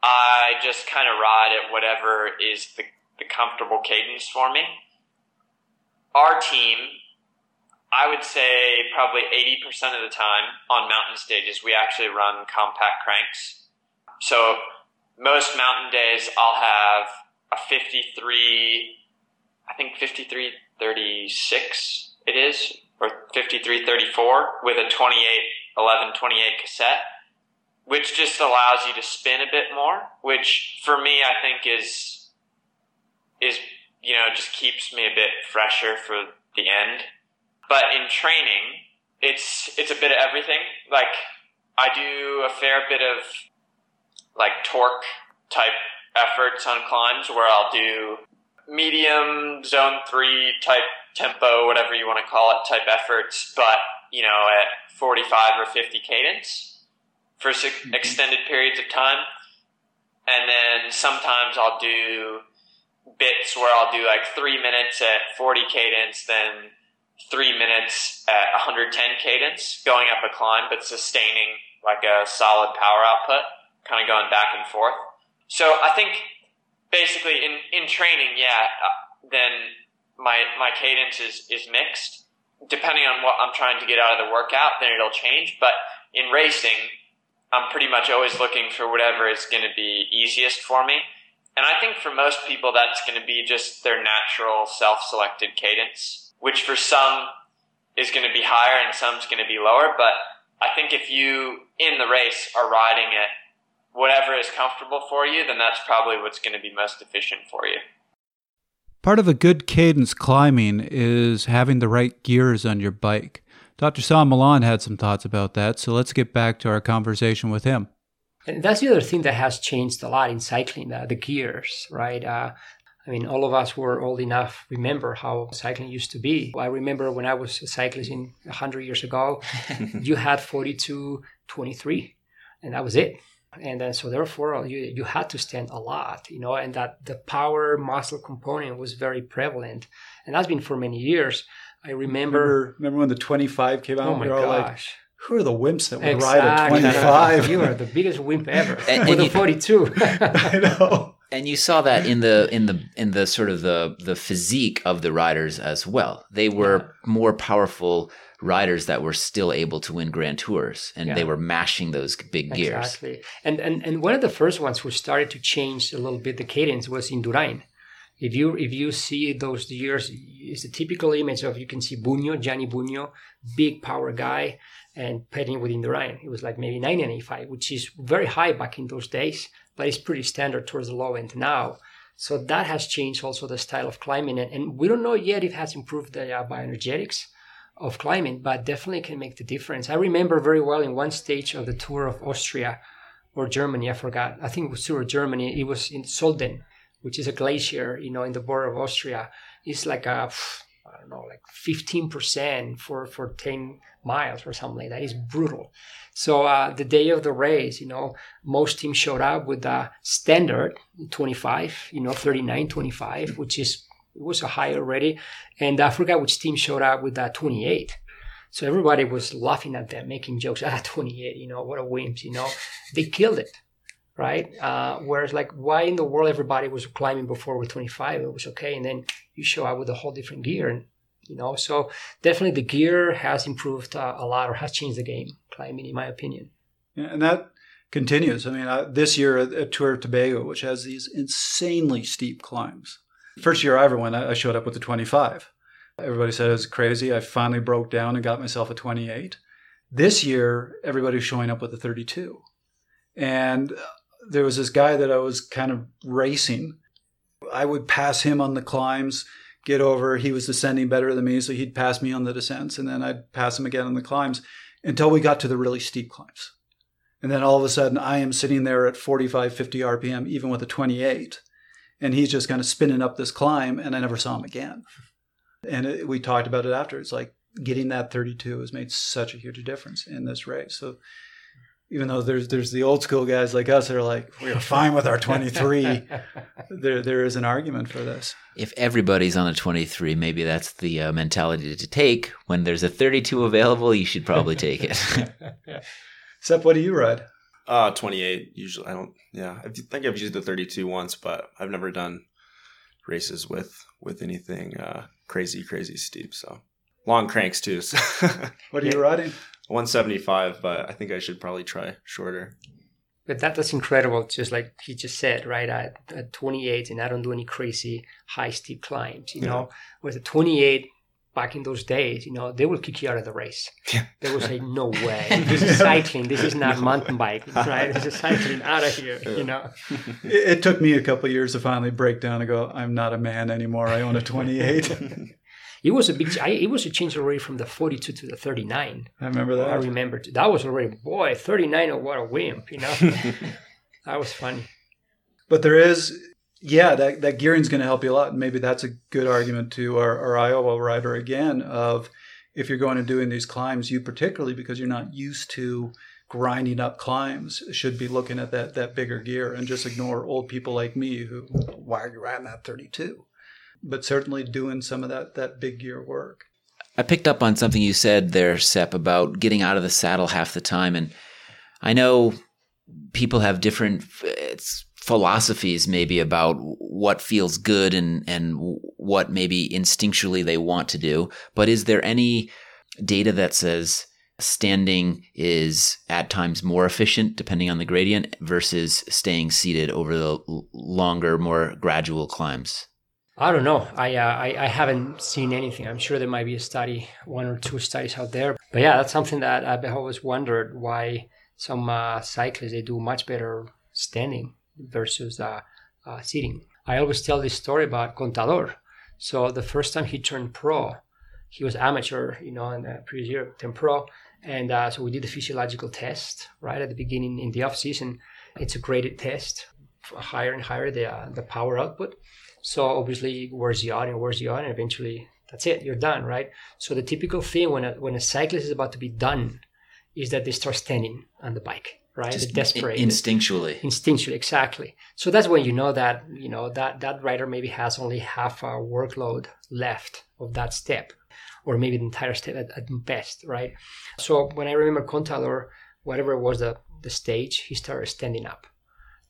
I just kind of ride at whatever is the, the comfortable cadence for me. Our team, I would say probably 80% of the time on mountain stages, we actually run compact cranks so most mountain days, I'll have a 53, I think 53 36 it is, or 53 34 with a 28 11 28 cassette, which just allows you to spin a bit more, which for me, I think is, is, you know, just keeps me a bit fresher for the end. But in training, it's, it's a bit of everything. Like, I do a fair bit of like torque type efforts on climbs where I'll do medium zone three type tempo, whatever you want to call it, type efforts, but you know, at 45 or 50 cadence for mm-hmm. extended periods of time. And then sometimes I'll do bits where I'll do like three minutes at 40 cadence, then three minutes at 110 cadence, going up a climb, but sustaining like a solid power output kind of going back and forth. So I think basically in, in training, yeah, uh, then my, my cadence is, is mixed. Depending on what I'm trying to get out of the workout, then it'll change. But in racing, I'm pretty much always looking for whatever is going to be easiest for me. And I think for most people, that's going to be just their natural self-selected cadence, which for some is going to be higher and some's going to be lower. But I think if you in the race are riding it whatever is comfortable for you, then that's probably what's going to be most efficient for you. Part of a good cadence climbing is having the right gears on your bike. Dr. San Milan had some thoughts about that, so let's get back to our conversation with him. And that's the other thing that has changed a lot in cycling, uh, the gears, right? Uh, I mean, all of us were old enough remember how cycling used to be. I remember when I was a cyclist in 100 years ago, you had 42, 23, and that was it and then so therefore you you had to stand a lot you know and that the power muscle component was very prevalent. And that's been for many years. I remember remember, remember when the 25 came out oh my we were gosh like who are the wimps that would exactly. ride a 25 you are the biggest wimp ever. And- with and a 42 i know. And you saw that in the in the in the sort of the the physique of the riders as well. They were more powerful riders that were still able to win grand tours and Yeah. they were mashing those big gears. Exactly. And, and and one of the first ones who started to change a little bit the cadence was Indurain. If you if you see those years, it's a typical image of you can see Bugno, Gianni Bugno, big power guy, and peding with Indurain. It was like maybe 995, which is very high back in those days, but it's pretty standard towards the low end now. So that has changed also the style of climbing, and, and we don't know yet if it has improved the uh, bioenergetics of climbing, but definitely can make the difference. I remember very well in one stage of the tour of Austria or Germany, I forgot. I think it was tour of Germany. It was in Solden, which is a glacier, you know, in the border of Austria. It's like a I don't know, like 15% for, for 10 miles or something like that. It's brutal. So uh, the day of the race, you know, most teams showed up with a standard 25, you know, 39, 25, which is, it was a high already. And I forgot which team showed up with that 28. So everybody was laughing at them, making jokes. Ah, 28, you know, what a wimps, you know. They killed it, right? Uh, whereas, like, why in the world everybody was climbing before with 25? It was okay. And then you show up with a whole different gear. And, you know, so definitely the gear has improved uh, a lot or has changed the game, climbing, in my opinion. Yeah, and that continues. I mean, uh, this year at, at Tour of Tobago, which has these insanely steep climbs. First year I ever went, I showed up with a 25 Everybody said it was crazy. I finally broke down and got myself a 28. This year, everybody's showing up with a 32. And there was this guy that I was kind of racing. I would pass him on the climbs, get over. He was descending better than me, so he'd pass me on the descents, and then I'd pass him again on the climbs until we got to the really steep climbs. And then all of a sudden, I am sitting there at 45, 50 RPM, even with a 28. And he's just kind of spinning up this climb, and I never saw him again. And it, we talked about it after. It's like getting that 32 has made such a huge difference in this race. So even though there's there's the old school guys like us that are like we're fine with our 23, there there is an argument for this. If everybody's on a 23, maybe that's the uh, mentality to take. When there's a 32 available, you should probably take it. Sepp, what do you ride? Uh, 28 usually. I don't. Yeah, I think I've used the 32 once, but I've never done races with with anything uh, crazy, crazy steep. So long cranks too. So what are you riding? 175, but I think I should probably try shorter. But that that's incredible. Just like he just said, right at, at 28, and I don't do any crazy high steep climbs. You know, with a 28 back in those days, you know, they will kick you out of the race. Yeah. They will say, "No way, this is cycling. This is not mountain biking, right? This is cycling out of here." You know. It, it took me a couple years to finally break down and go, "I'm not a man anymore. I own a 28." it was a big. I, it was a change already from the 42 to the 39. I remember that. I remember that was already boy 39. Oh, what a wimp! You know, that was funny. But there is yeah, that, that gearing is going to help you a lot. And maybe that's a good argument to our, our Iowa rider again of if you're going and doing these climbs, you particularly because you're not used to grinding up climbs, should be looking at that that bigger gear and just ignore old people like me who why are you riding that 32? But certainly doing some of that that big gear work. I picked up on something you said there, Sepp, about getting out of the saddle half the time, and I know people have different. It's philosophies maybe about what feels good and and what maybe instinctually they want to do but is there any data that says standing is at times more efficient depending on the gradient versus staying seated over the longer more gradual climbs I don't know. I, uh, I, I haven't seen anything. I'm sure there might be a study, one or two studies out there. But yeah, that's something that I've always wondered why some uh, cyclists they do much better standing versus uh, uh, sitting. I always tell this story about Contador. So the first time he turned pro, he was amateur, you know, in the previous year, turned pro. And uh, so we did the physiological test right at the beginning in the off season. It's a graded test, higher and higher the, uh, the power output. So obviously, where's the audience, where's the audience, eventually that's it, you're done, right? So the typical thing when a, when a cyclist is about to be done is that they start standing on the bike right? Just desperate. Instinctually. Instinctually, exactly. So that's when you know that, you know, that, that rider maybe has only half a workload left of that step, or maybe the entire step at, at best, right? So when I remember Contador, whatever was the, the stage, he started standing up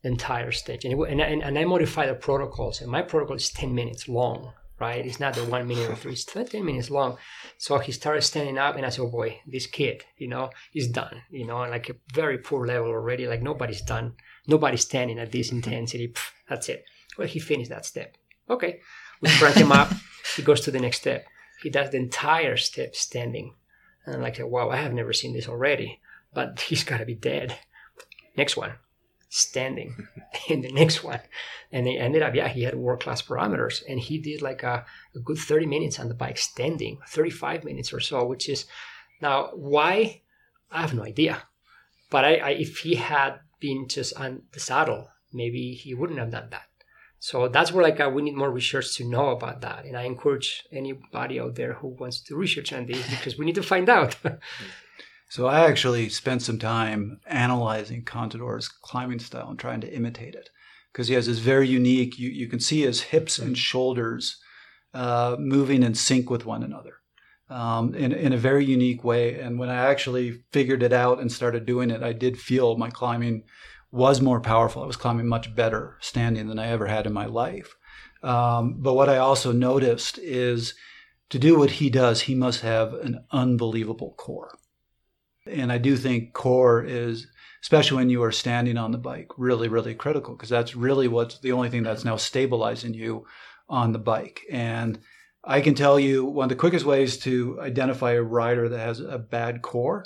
the entire stage. And, it, and, and, and I modified the protocols, and my protocol is 10 minutes long, right? It's not the one minute or three, it's 10 minutes long. So he started standing up, and I said, oh boy, this kid, you know, is done, you know, like a very poor level already. Like nobody's done, nobody's standing at this mm-hmm. intensity. Pff, that's it. Well, he finished that step. Okay. We crank him up. He goes to the next step. He does the entire step standing. And I'm like, wow, I have never seen this already, but he's got to be dead. Next one standing in the next one. And it ended up, yeah, he had world class parameters and he did like a, a, good 30 minutes on the bike standing, 35 minutes or so, which is now why? I have no idea. But I, I, if he had been just on the saddle, maybe he wouldn't have done that. So that's where like uh, we need more research to know about that, and I encourage anybody out there who wants to research on this because we need to find out. So I actually spent some time analyzing Contador's climbing style and trying to imitate it because he has this very unique. You you can see his hips and shoulders uh, moving in sync with one another um, in in a very unique way. And when I actually figured it out and started doing it, I did feel my climbing was more powerful. I was climbing much better standing than I ever had in my life. Um, but what I also noticed is to do what he does, he must have an unbelievable core. And I do think core is, especially when you are standing on the bike, really, really critical because that's really what's the only thing that's now stabilizing you on the bike. And I can tell you one of the quickest ways to identify a rider that has a bad core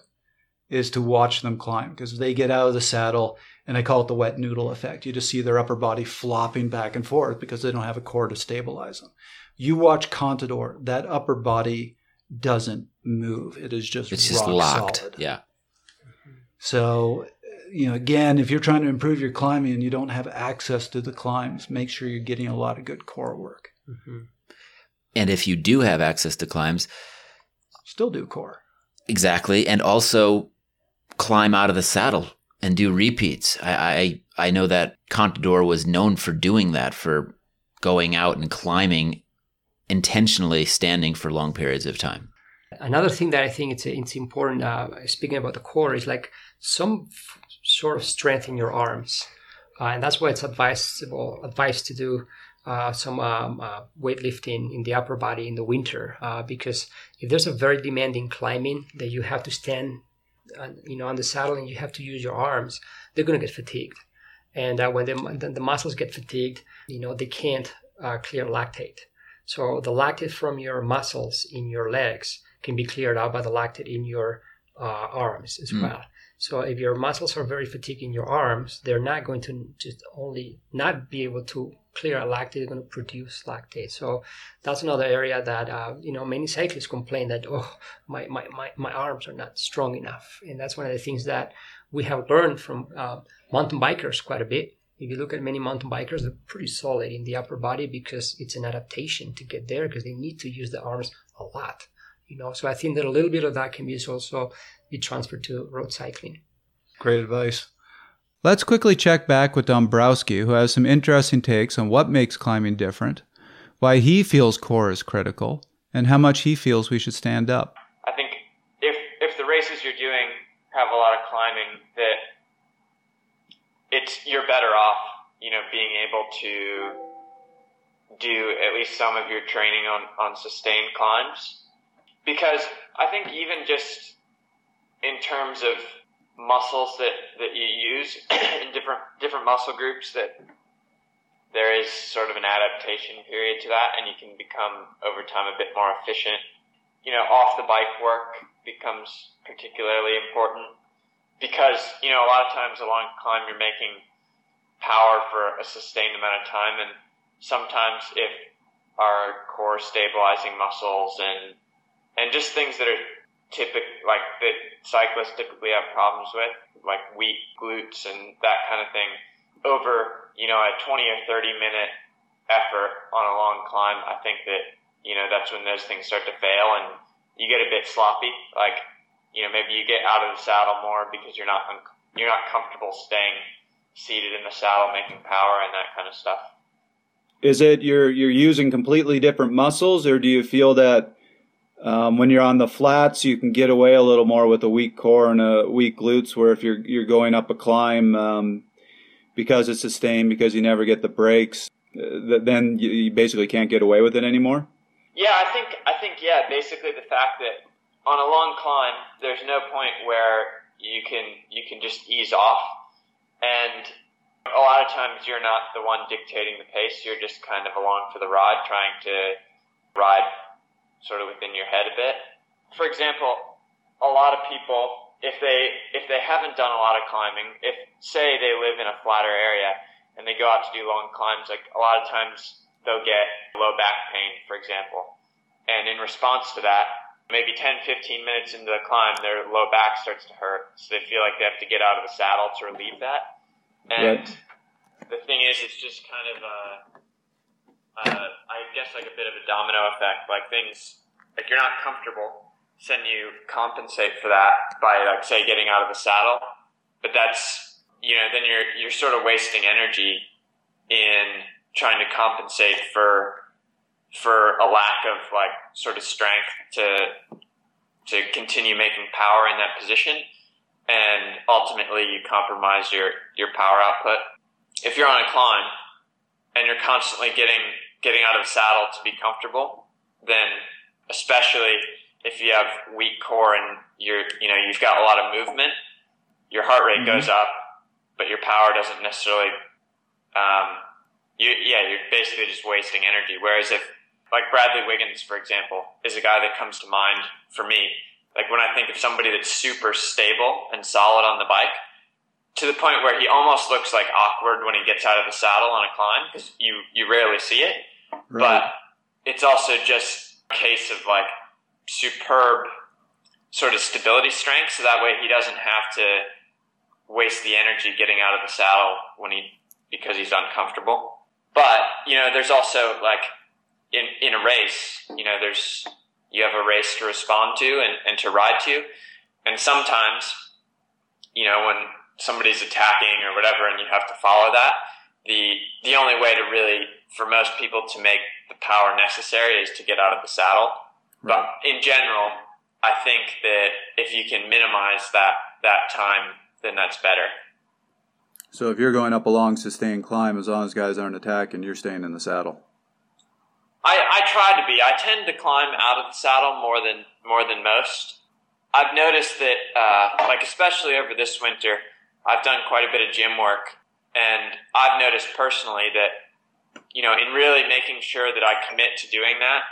is to watch them climb because they get out of the saddle and I call it the wet noodle effect. You just see their upper body flopping back and forth because they don't have a core to stabilize them. You watch Contador, that upper body doesn't move. It is just It's just rock locked. solid. Yeah. So, you know, again, if you're trying to improve your climbing and you don't have access to the climbs, make sure you're getting a lot of good core work. Mm-hmm. And if you do have access to climbs, Still do core. exactly, and also climb out of the saddle and do repeats. I I, I know that Contador was known for doing that, for going out and climbing intentionally, standing for long periods of time. Another thing that I think it's it's important. Uh, speaking about the core, is like some f- sort of strength in your arms, uh, and that's why it's advisable advised to do uh, some um, uh, weightlifting in the upper body in the winter, uh, because if there's a very demanding climbing that you have to stand, on, you know, on the saddle and you have to use your arms, they're gonna get fatigued, and uh, when the, the the muscles get fatigued, you know, they can't uh, clear lactate. So the lactate from your muscles in your legs can be cleared out by the lactate in your uh, arms as Mm. well. So if your muscles are very fatigued in your arms, they're not going to just only not be able to clear a lactate. They're going to produce lactate. So that's another area that uh, you know many cyclists complain that oh my, my, my, my arms are not strong enough, and that's one of the things that we have learned from uh, mountain bikers quite a bit. If you look at many mountain bikers, they're pretty solid in the upper body because it's an adaptation to get there because they need to use the arms a lot. You know, so I think that a little bit of that can be also be transferred to road cycling. Great advice. Let's quickly check back with Dombrowski, who has some interesting takes on what makes climbing different, why he feels core is critical, and how much he feels we should stand up. I think if if the races you're doing have a lot of climbing, that it's you're better off, you know, being able to do at least some of your training on on sustained climbs, because I think even just in terms of muscles that that you use in different different muscle groups that there is sort of an adaptation period to that and you can become over time a bit more efficient. You know, off the bike work becomes particularly important because, you know, a lot of times along the climb you're making power for a sustained amount of time and sometimes if our core stabilizing muscles and and just things that are typical like that cyclists typically have problems with, like weak glutes and that kind of thing, over, you know, a 20 or 30 minute effort on a long climb, I think that you know, that's when those things start to fail and you get a bit sloppy. Like, you know, maybe you get out of the saddle more because you're not, you're not comfortable staying seated in the saddle, making power and that kind of stuff. Is it you're you're using completely different muscles, or do you feel that um, when you're on the flats you can get away a little more with a weak core and a weak glutes, where if you're you're going up a climb um, because it's sustained, because you never get the breaks, uh, th- then you, you basically can't get away with it anymore? Yeah, I think I think yeah, basically the fact that on a long climb there's no point where you can you can just ease off and a lot of times you're not the one dictating the pace, you're just kind of along for the ride trying to ride sort of within your head a bit. For example, a lot of people if they if they haven't done a lot of climbing, if say they live in a flatter area and they go out to do long climbs, like a lot of times they'll get low back pain, for example. And in response to that, maybe 10, 15 minutes into the climb, their low back starts to hurt. So they feel like they have to get out of the saddle to relieve that. And Right. the thing is, it's just kind of, uh, uh, I guess like a bit of a domino effect. Like things like you're not comfortable, so then you compensate for that by like say getting out of the saddle, but that's you know then you're you're sort of wasting energy in trying to compensate for for a lack of like sort of strength to to continue making power in that position. And ultimately you compromise your your power output. If you're on a climb and you're constantly getting getting out of the saddle to be comfortable then especially if you have weak core and you're you know you've got a lot of movement your heart rate mm-hmm. goes up but your power doesn't necessarily um, you yeah you're basically just wasting energy. Whereas if like Bradley Wiggins, for example, is a guy that comes to mind for me. Like when I think of somebody that's super stable and solid on the bike, to the point where he almost looks like awkward when he gets out of the saddle on a climb because you you rarely see it. Right. But it's also just a case of like superb sort of stability strength, so that way he doesn't have to waste the energy getting out of the saddle when he because he's uncomfortable. But you know, there's also like in, in a race, you know, there's, you have a race to respond to and, and to ride to. And sometimes, you know, when somebody's attacking or whatever and you have to follow that, the, the only way to really, for most people to make the power necessary is to get out of the saddle. Right. But in general, I think that if you can minimize that, that time, then that's better. So if you're going up a long sustained climb, as long as guys aren't attacking, you're staying in the saddle. I, I try to be. I tend to climb out of the saddle more than more than most. I've noticed that, uh, like especially over this winter, I've done quite a bit of gym work, and I've noticed personally that, you know, in really making sure that I commit to doing that,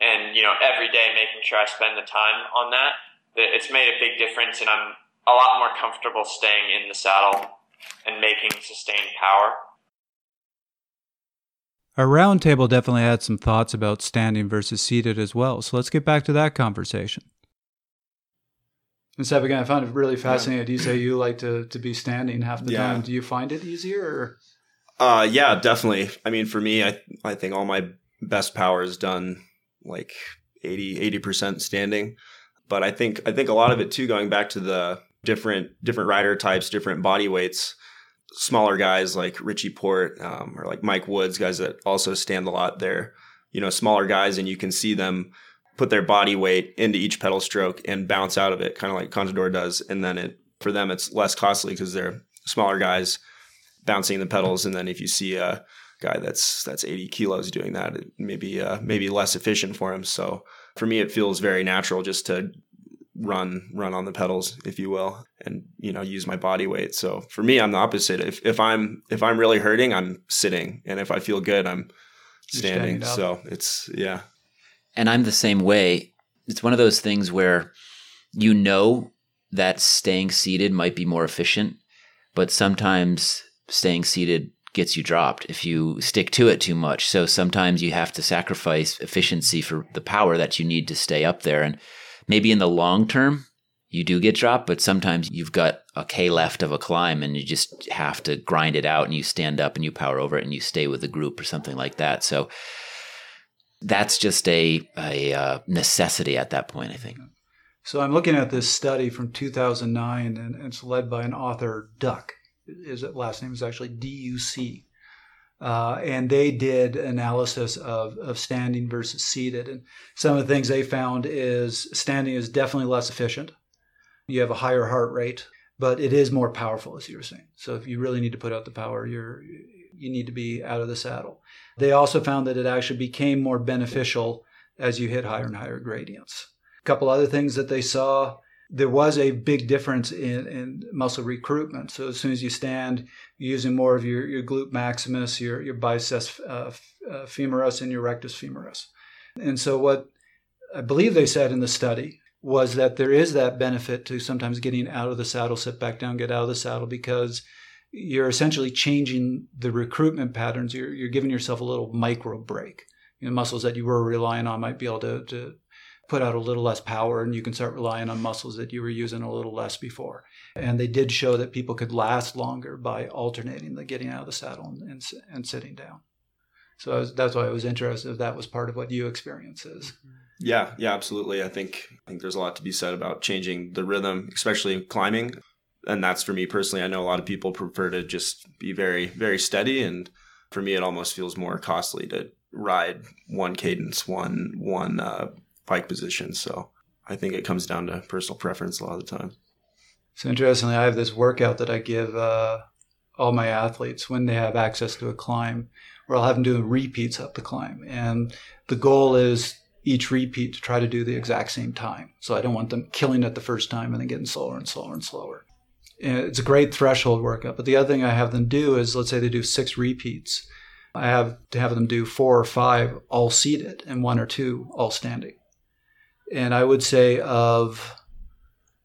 and you know, every day making sure I spend the time on that, that it's made a big difference, and I'm a lot more comfortable staying in the saddle and making sustained power. Our roundtable definitely had some thoughts about standing versus seated as well. So let's get back to that conversation. And Sepp, again, I found it really fascinating. Yeah. You say you like to, to be standing half the yeah. time. Do you find it easier? Or? Uh, yeah, definitely. I mean, for me, I I think all my best power is done like 80 percent standing. But I think I think a lot of it too, going back to the different different rider types, different body weights smaller guys like Richie Porte um, or like Mike Woods, guys that also stand a lot. They're you know smaller guys, and you can see them put their body weight into each pedal stroke and bounce out of it, kind of like Contador does. And then it for them it's less costly because they're smaller guys bouncing the pedals. And then if you see a guy that's that's 80 kilos doing that, it may be uh, maybe less efficient for him. So for me, it feels very natural just to run run on the pedals if you will and you know use my body weight. So for me i'm the opposite. If if i'm if i'm really hurting i'm sitting and if i feel good i'm standing, standing. so it's yeah. And i'm the same way. It's one of those things where you know that staying seated might be more efficient but sometimes staying seated gets you dropped if you stick to it too much. So sometimes you have to sacrifice efficiency for the power that you need to stay up there. And maybe in the long term you do get dropped, but sometimes you've got a K left of a climb and you just have to grind it out and you stand up and you power over it and you stay with the group or something like that. So that's just a, a uh, necessity at that point, I think. So I'm looking at this study from 2009 and it's led by an author, Duck. His last name is actually D-U-C. Uh, and they did analysis of, of standing versus seated. And some of the things they found is standing is definitely less efficient. You have a higher heart rate, but it is more powerful, as you were saying. So if you really need to put out the power, you're you need to be out of the saddle. They also found that it actually became more beneficial as you hit higher and higher gradients. A couple other things that they saw there was a big difference in, in muscle recruitment. So as soon as you stand, using more of your, your glute maximus, your, your biceps uh, uh, femoris, and your rectus femoris. And so what I believe they said in the study was that there is that benefit to sometimes getting out of the saddle, sit back down, get out of the saddle because you're essentially changing the recruitment patterns. You're, you're giving yourself a little micro break. Know, muscles that you were relying on might be able to, to put out a little less power and you can start relying on muscles that you were using a little less before. And they did show that people could last longer by alternating the getting out of the saddle and, and, and sitting down. So was, that's why I was interested if that was part of what you experience is. Yeah, yeah, absolutely. I think I think there's a lot to be said about changing the rhythm, especially climbing. And that's for me personally. I know a lot of people prefer to just be very, very steady, and for me, it almost feels more costly to ride one cadence, one one uh, bike position. So I think it comes down to personal preference a lot of the time. So interestingly, I have this workout that I give uh, all my athletes when they have access to a climb, where I'll have them doing repeats up the climb, and the goal is each repeat to try to do the exact same time. So I don't want them killing it the first time and then getting slower and slower and slower. And it's a great threshold workout. But the other thing I have them do is, let's say they do six repeats. I have to have them do four or five all seated and one or two all standing. And I would say of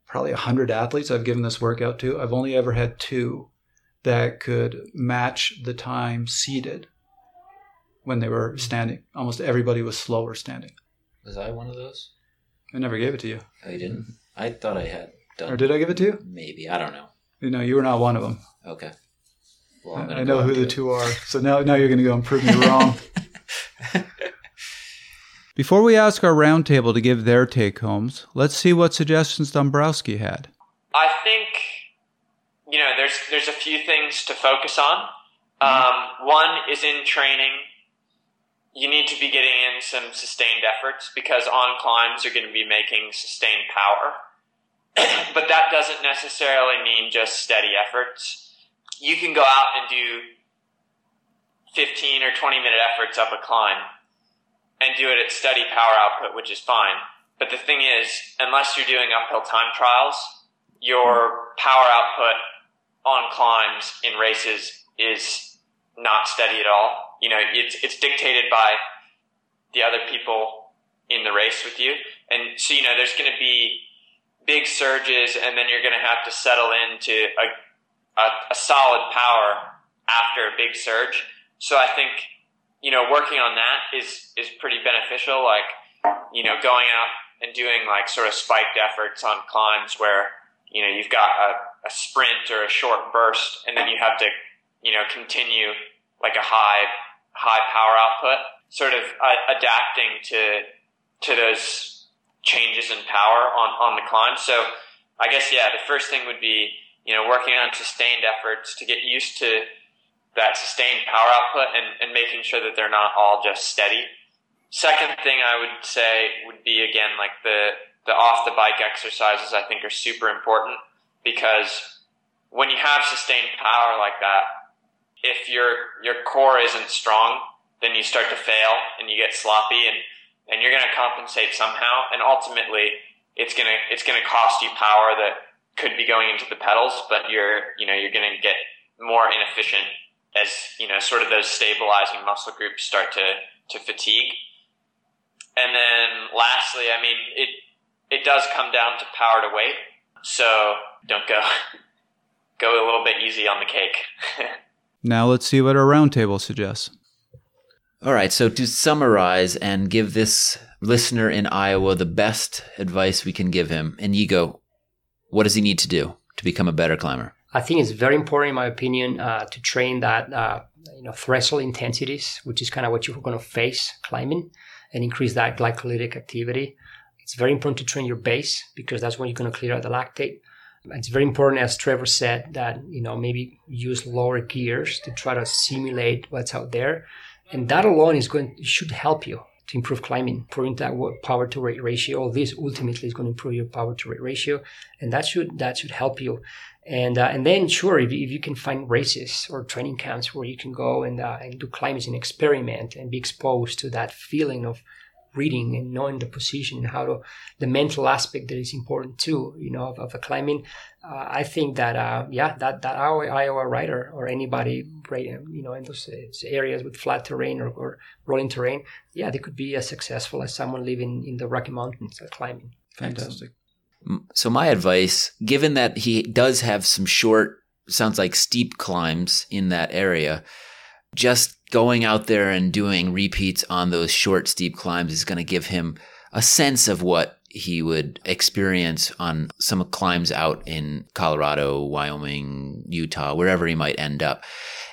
probably 100 athletes I've given this workout to, I've only ever had two that could match the time seated when they were hmm. standing. Almost everybody was slower standing. Was I one of those? I never gave it to you. Oh, I didn't. I thought I had done. Or did I give it to you? Maybe I don't know. You know, you were not one of them. Okay. Well, I'm gonna I know who the it. two are. So now, now you're going to go and prove me wrong. Before we ask our roundtable to give their take homes, let's see what suggestions Dombrowski had. I think you know there's there's a few things to focus on. Um, one is in training. You need to be getting in some sustained efforts because on climbs you're going to be making sustained power. but that doesn't necessarily mean just steady efforts. You can go out and do 15 or 20 minute efforts up a climb and do it at steady power output, which is fine. But the thing is, unless you're doing uphill time trials, your power output on climbs in races is not steady at all. You know, it's, it's dictated by the other people in the race with you. And so, you know, there's going to be big surges and then you're going to have to settle into a, a, a solid power after a big surge. So I think, you know, working on that is, is pretty beneficial. Like, you know, going out and doing like sort of spiked efforts on climbs where, you know, you've got a, a sprint or a short burst and then you have to, you know, continue like a high, high power output, sort of uh, adapting to, to those changes in power on, on the climb. So I guess, yeah, the first thing would be, you know, working on sustained efforts to get used to that sustained power output and, and making sure that they're not all just steady. Second thing I would say would be again, like the, the off the bike exercises I think are super important because when you have sustained power like that, if your, your core isn't strong, then you start to fail and you get sloppy and, and you're going to compensate somehow. And ultimately it's going to, it's going to cost you power that could be going into the pedals, but you're, you know, you're going to get more inefficient as, you know, sort of those stabilizing muscle groups start to, to fatigue. And then lastly, I mean, it, it does come down to power to weight. So don't go, go a little bit easy on the cake. Now let's see what our roundtable suggests. All right, so to summarize and give this listener in Iowa the best advice we can give him, Inigo, what does he need to do to become a better climber? I think it's very important, in my opinion, uh, to train that uh, you know threshold intensities, which is kind of what you're going to face climbing, and increase that glycolytic activity. It's very important to train your base because that's when you're going to clear out the lactate. It's very important, as Trevor said, that you know maybe use lower gears to try to simulate what's out there, and that alone is going should help you to improve climbing, improving that power to weight ratio. All this ultimately is going to improve your power to weight ratio, and that should that should help you. And uh, and then sure, if, if you can find races or training camps where you can go and uh, and do climbing and experiment and be exposed to that feeling of reading and knowing the position and how to the mental aspect that is important too you know of, of the climbing uh, i think that uh, yeah that that our iowa rider or anybody you know in those areas with flat terrain or, or rolling terrain yeah they could be as successful as someone living in the rocky mountains at climbing Fantastic. So my advice, given that he does have some short, sounds like steep climbs in that area, just going out there and doing repeats on those short, steep climbs is going to give him a sense of what he would experience on some climbs out in Colorado, Wyoming, Utah, wherever he might end up.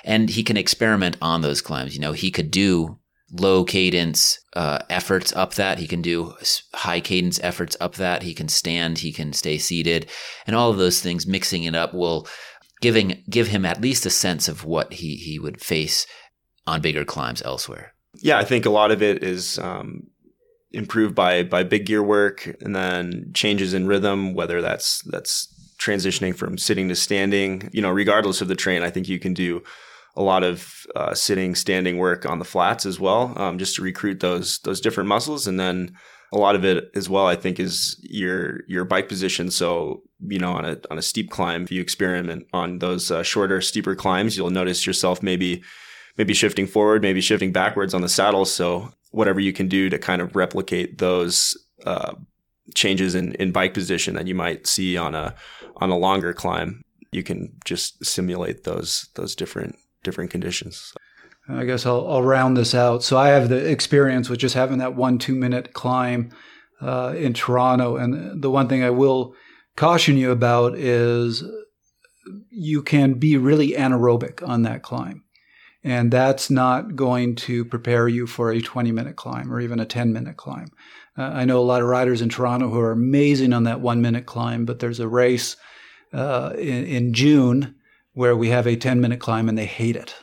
And he can experiment on those climbs. You know, he could do low cadence uh, efforts up that. He can do high cadence efforts up that. He can stand, he can stay seated, and all of those things, mixing it up will giving give him at least a sense of what he he would face on bigger climbs elsewhere. Yeah, I think a lot of it is um, improved by by big gear work, and then changes in rhythm, whether that's that's transitioning from sitting to standing. You know, regardless of the train, I think you can do a lot of uh, sitting, standing work on the flats as well, um, just to recruit those those different muscles, and then a lot of it as well. I think is your your bike position. So you know, on a on a steep climb, if you experiment on those uh, shorter, steeper climbs, you'll notice yourself maybe maybe shifting forward, maybe shifting backwards on the saddle. So whatever you can do to kind of replicate those uh, changes in, in bike position that you might see on a on a longer climb, you can just simulate those those different different conditions. I guess I'll, I'll round this out. So I have the experience with just having that one two minute climb uh, in Toronto, and the one thing I will caution you about is you can be really anaerobic on that climb. And that's not going to prepare you for a 20 minute climb or even a 10 minute climb. Uh, I know a lot of riders in Toronto who are amazing on that one minute climb, but there's a race uh, in, in June where we have a 10 minute climb and they hate it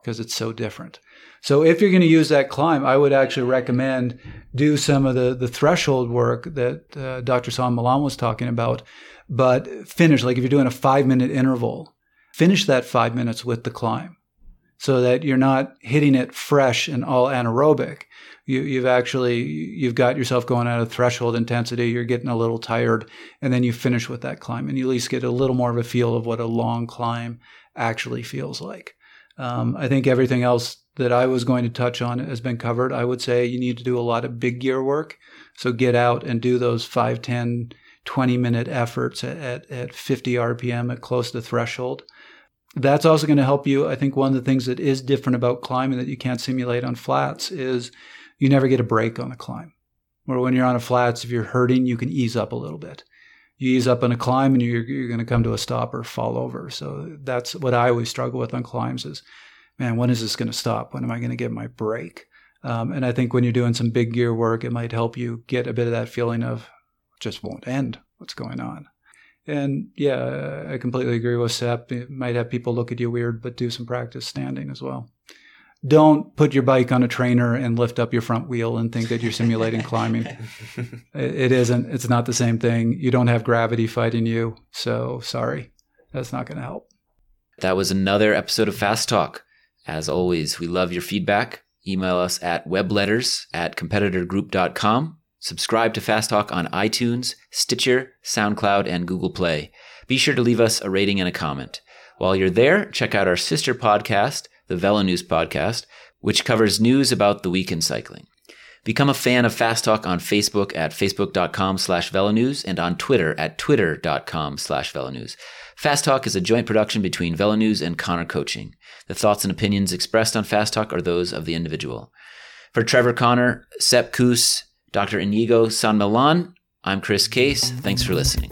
because it's so different. So if you're going to use that climb, I would actually recommend do some of the, the threshold work that uh, Dr. San Milan was talking about, but finish, like if you're doing a five minute interval, finish that five minutes with the climb so that you're not hitting it fresh and all anaerobic. You, have actually, you've got yourself going at a threshold intensity. You're getting a little tired and then you finish with that climb and you at least get a little more of a feel of what a long climb actually feels like. Um, I think everything else that I was going to touch on has been covered. I would say you need to do a lot of big gear work. So get out and do those 5, 10, 20 minute efforts at, at, at 50 RPM at close to threshold. That's also going to help you. I think one of the things that is different about climbing that you can't simulate on flats is you never get a break on a climb. Where when you're on a flats, if you're hurting, you can ease up a little bit. You ease up on a climb and you're, you're going to come to a stop or fall over. So that's what I always struggle with on climbs is, man, when is this going to stop? When am I going to get my break? Um, and I think when you're doing some big gear work, it might help you get a bit of that feeling of just won't end. What's going on? And yeah, I completely agree with Sepp. It might have people look at you weird, but do some practice standing as well don't put your bike on a trainer and lift up your front wheel and think that you're simulating climbing. It isn't. It's not the same thing. You don't have gravity fighting you. So sorry. That's not going to help. That was another episode of Fast Talk. As always, we love your feedback. Email us at webletters at competitorgroup.com. Subscribe to Fast Talk on iTunes, Stitcher, SoundCloud, and Google Play. Be sure to leave us a rating and a comment. While you're there, check out our sister podcast, the Velo News podcast, which covers news about the week in cycling. Become a fan of Fast Talk on Facebook at facebook.com slash velonews and on Twitter at twitter.com slash velonews. Fast Talk is a joint production between Velonews and Connor Coaching. The thoughts and opinions expressed on Fast Talk are those of the individual. For Trevor Connor, Sepp Kuss, Dr. Inigo San Milan, I'm Chris Case. Thanks for listening.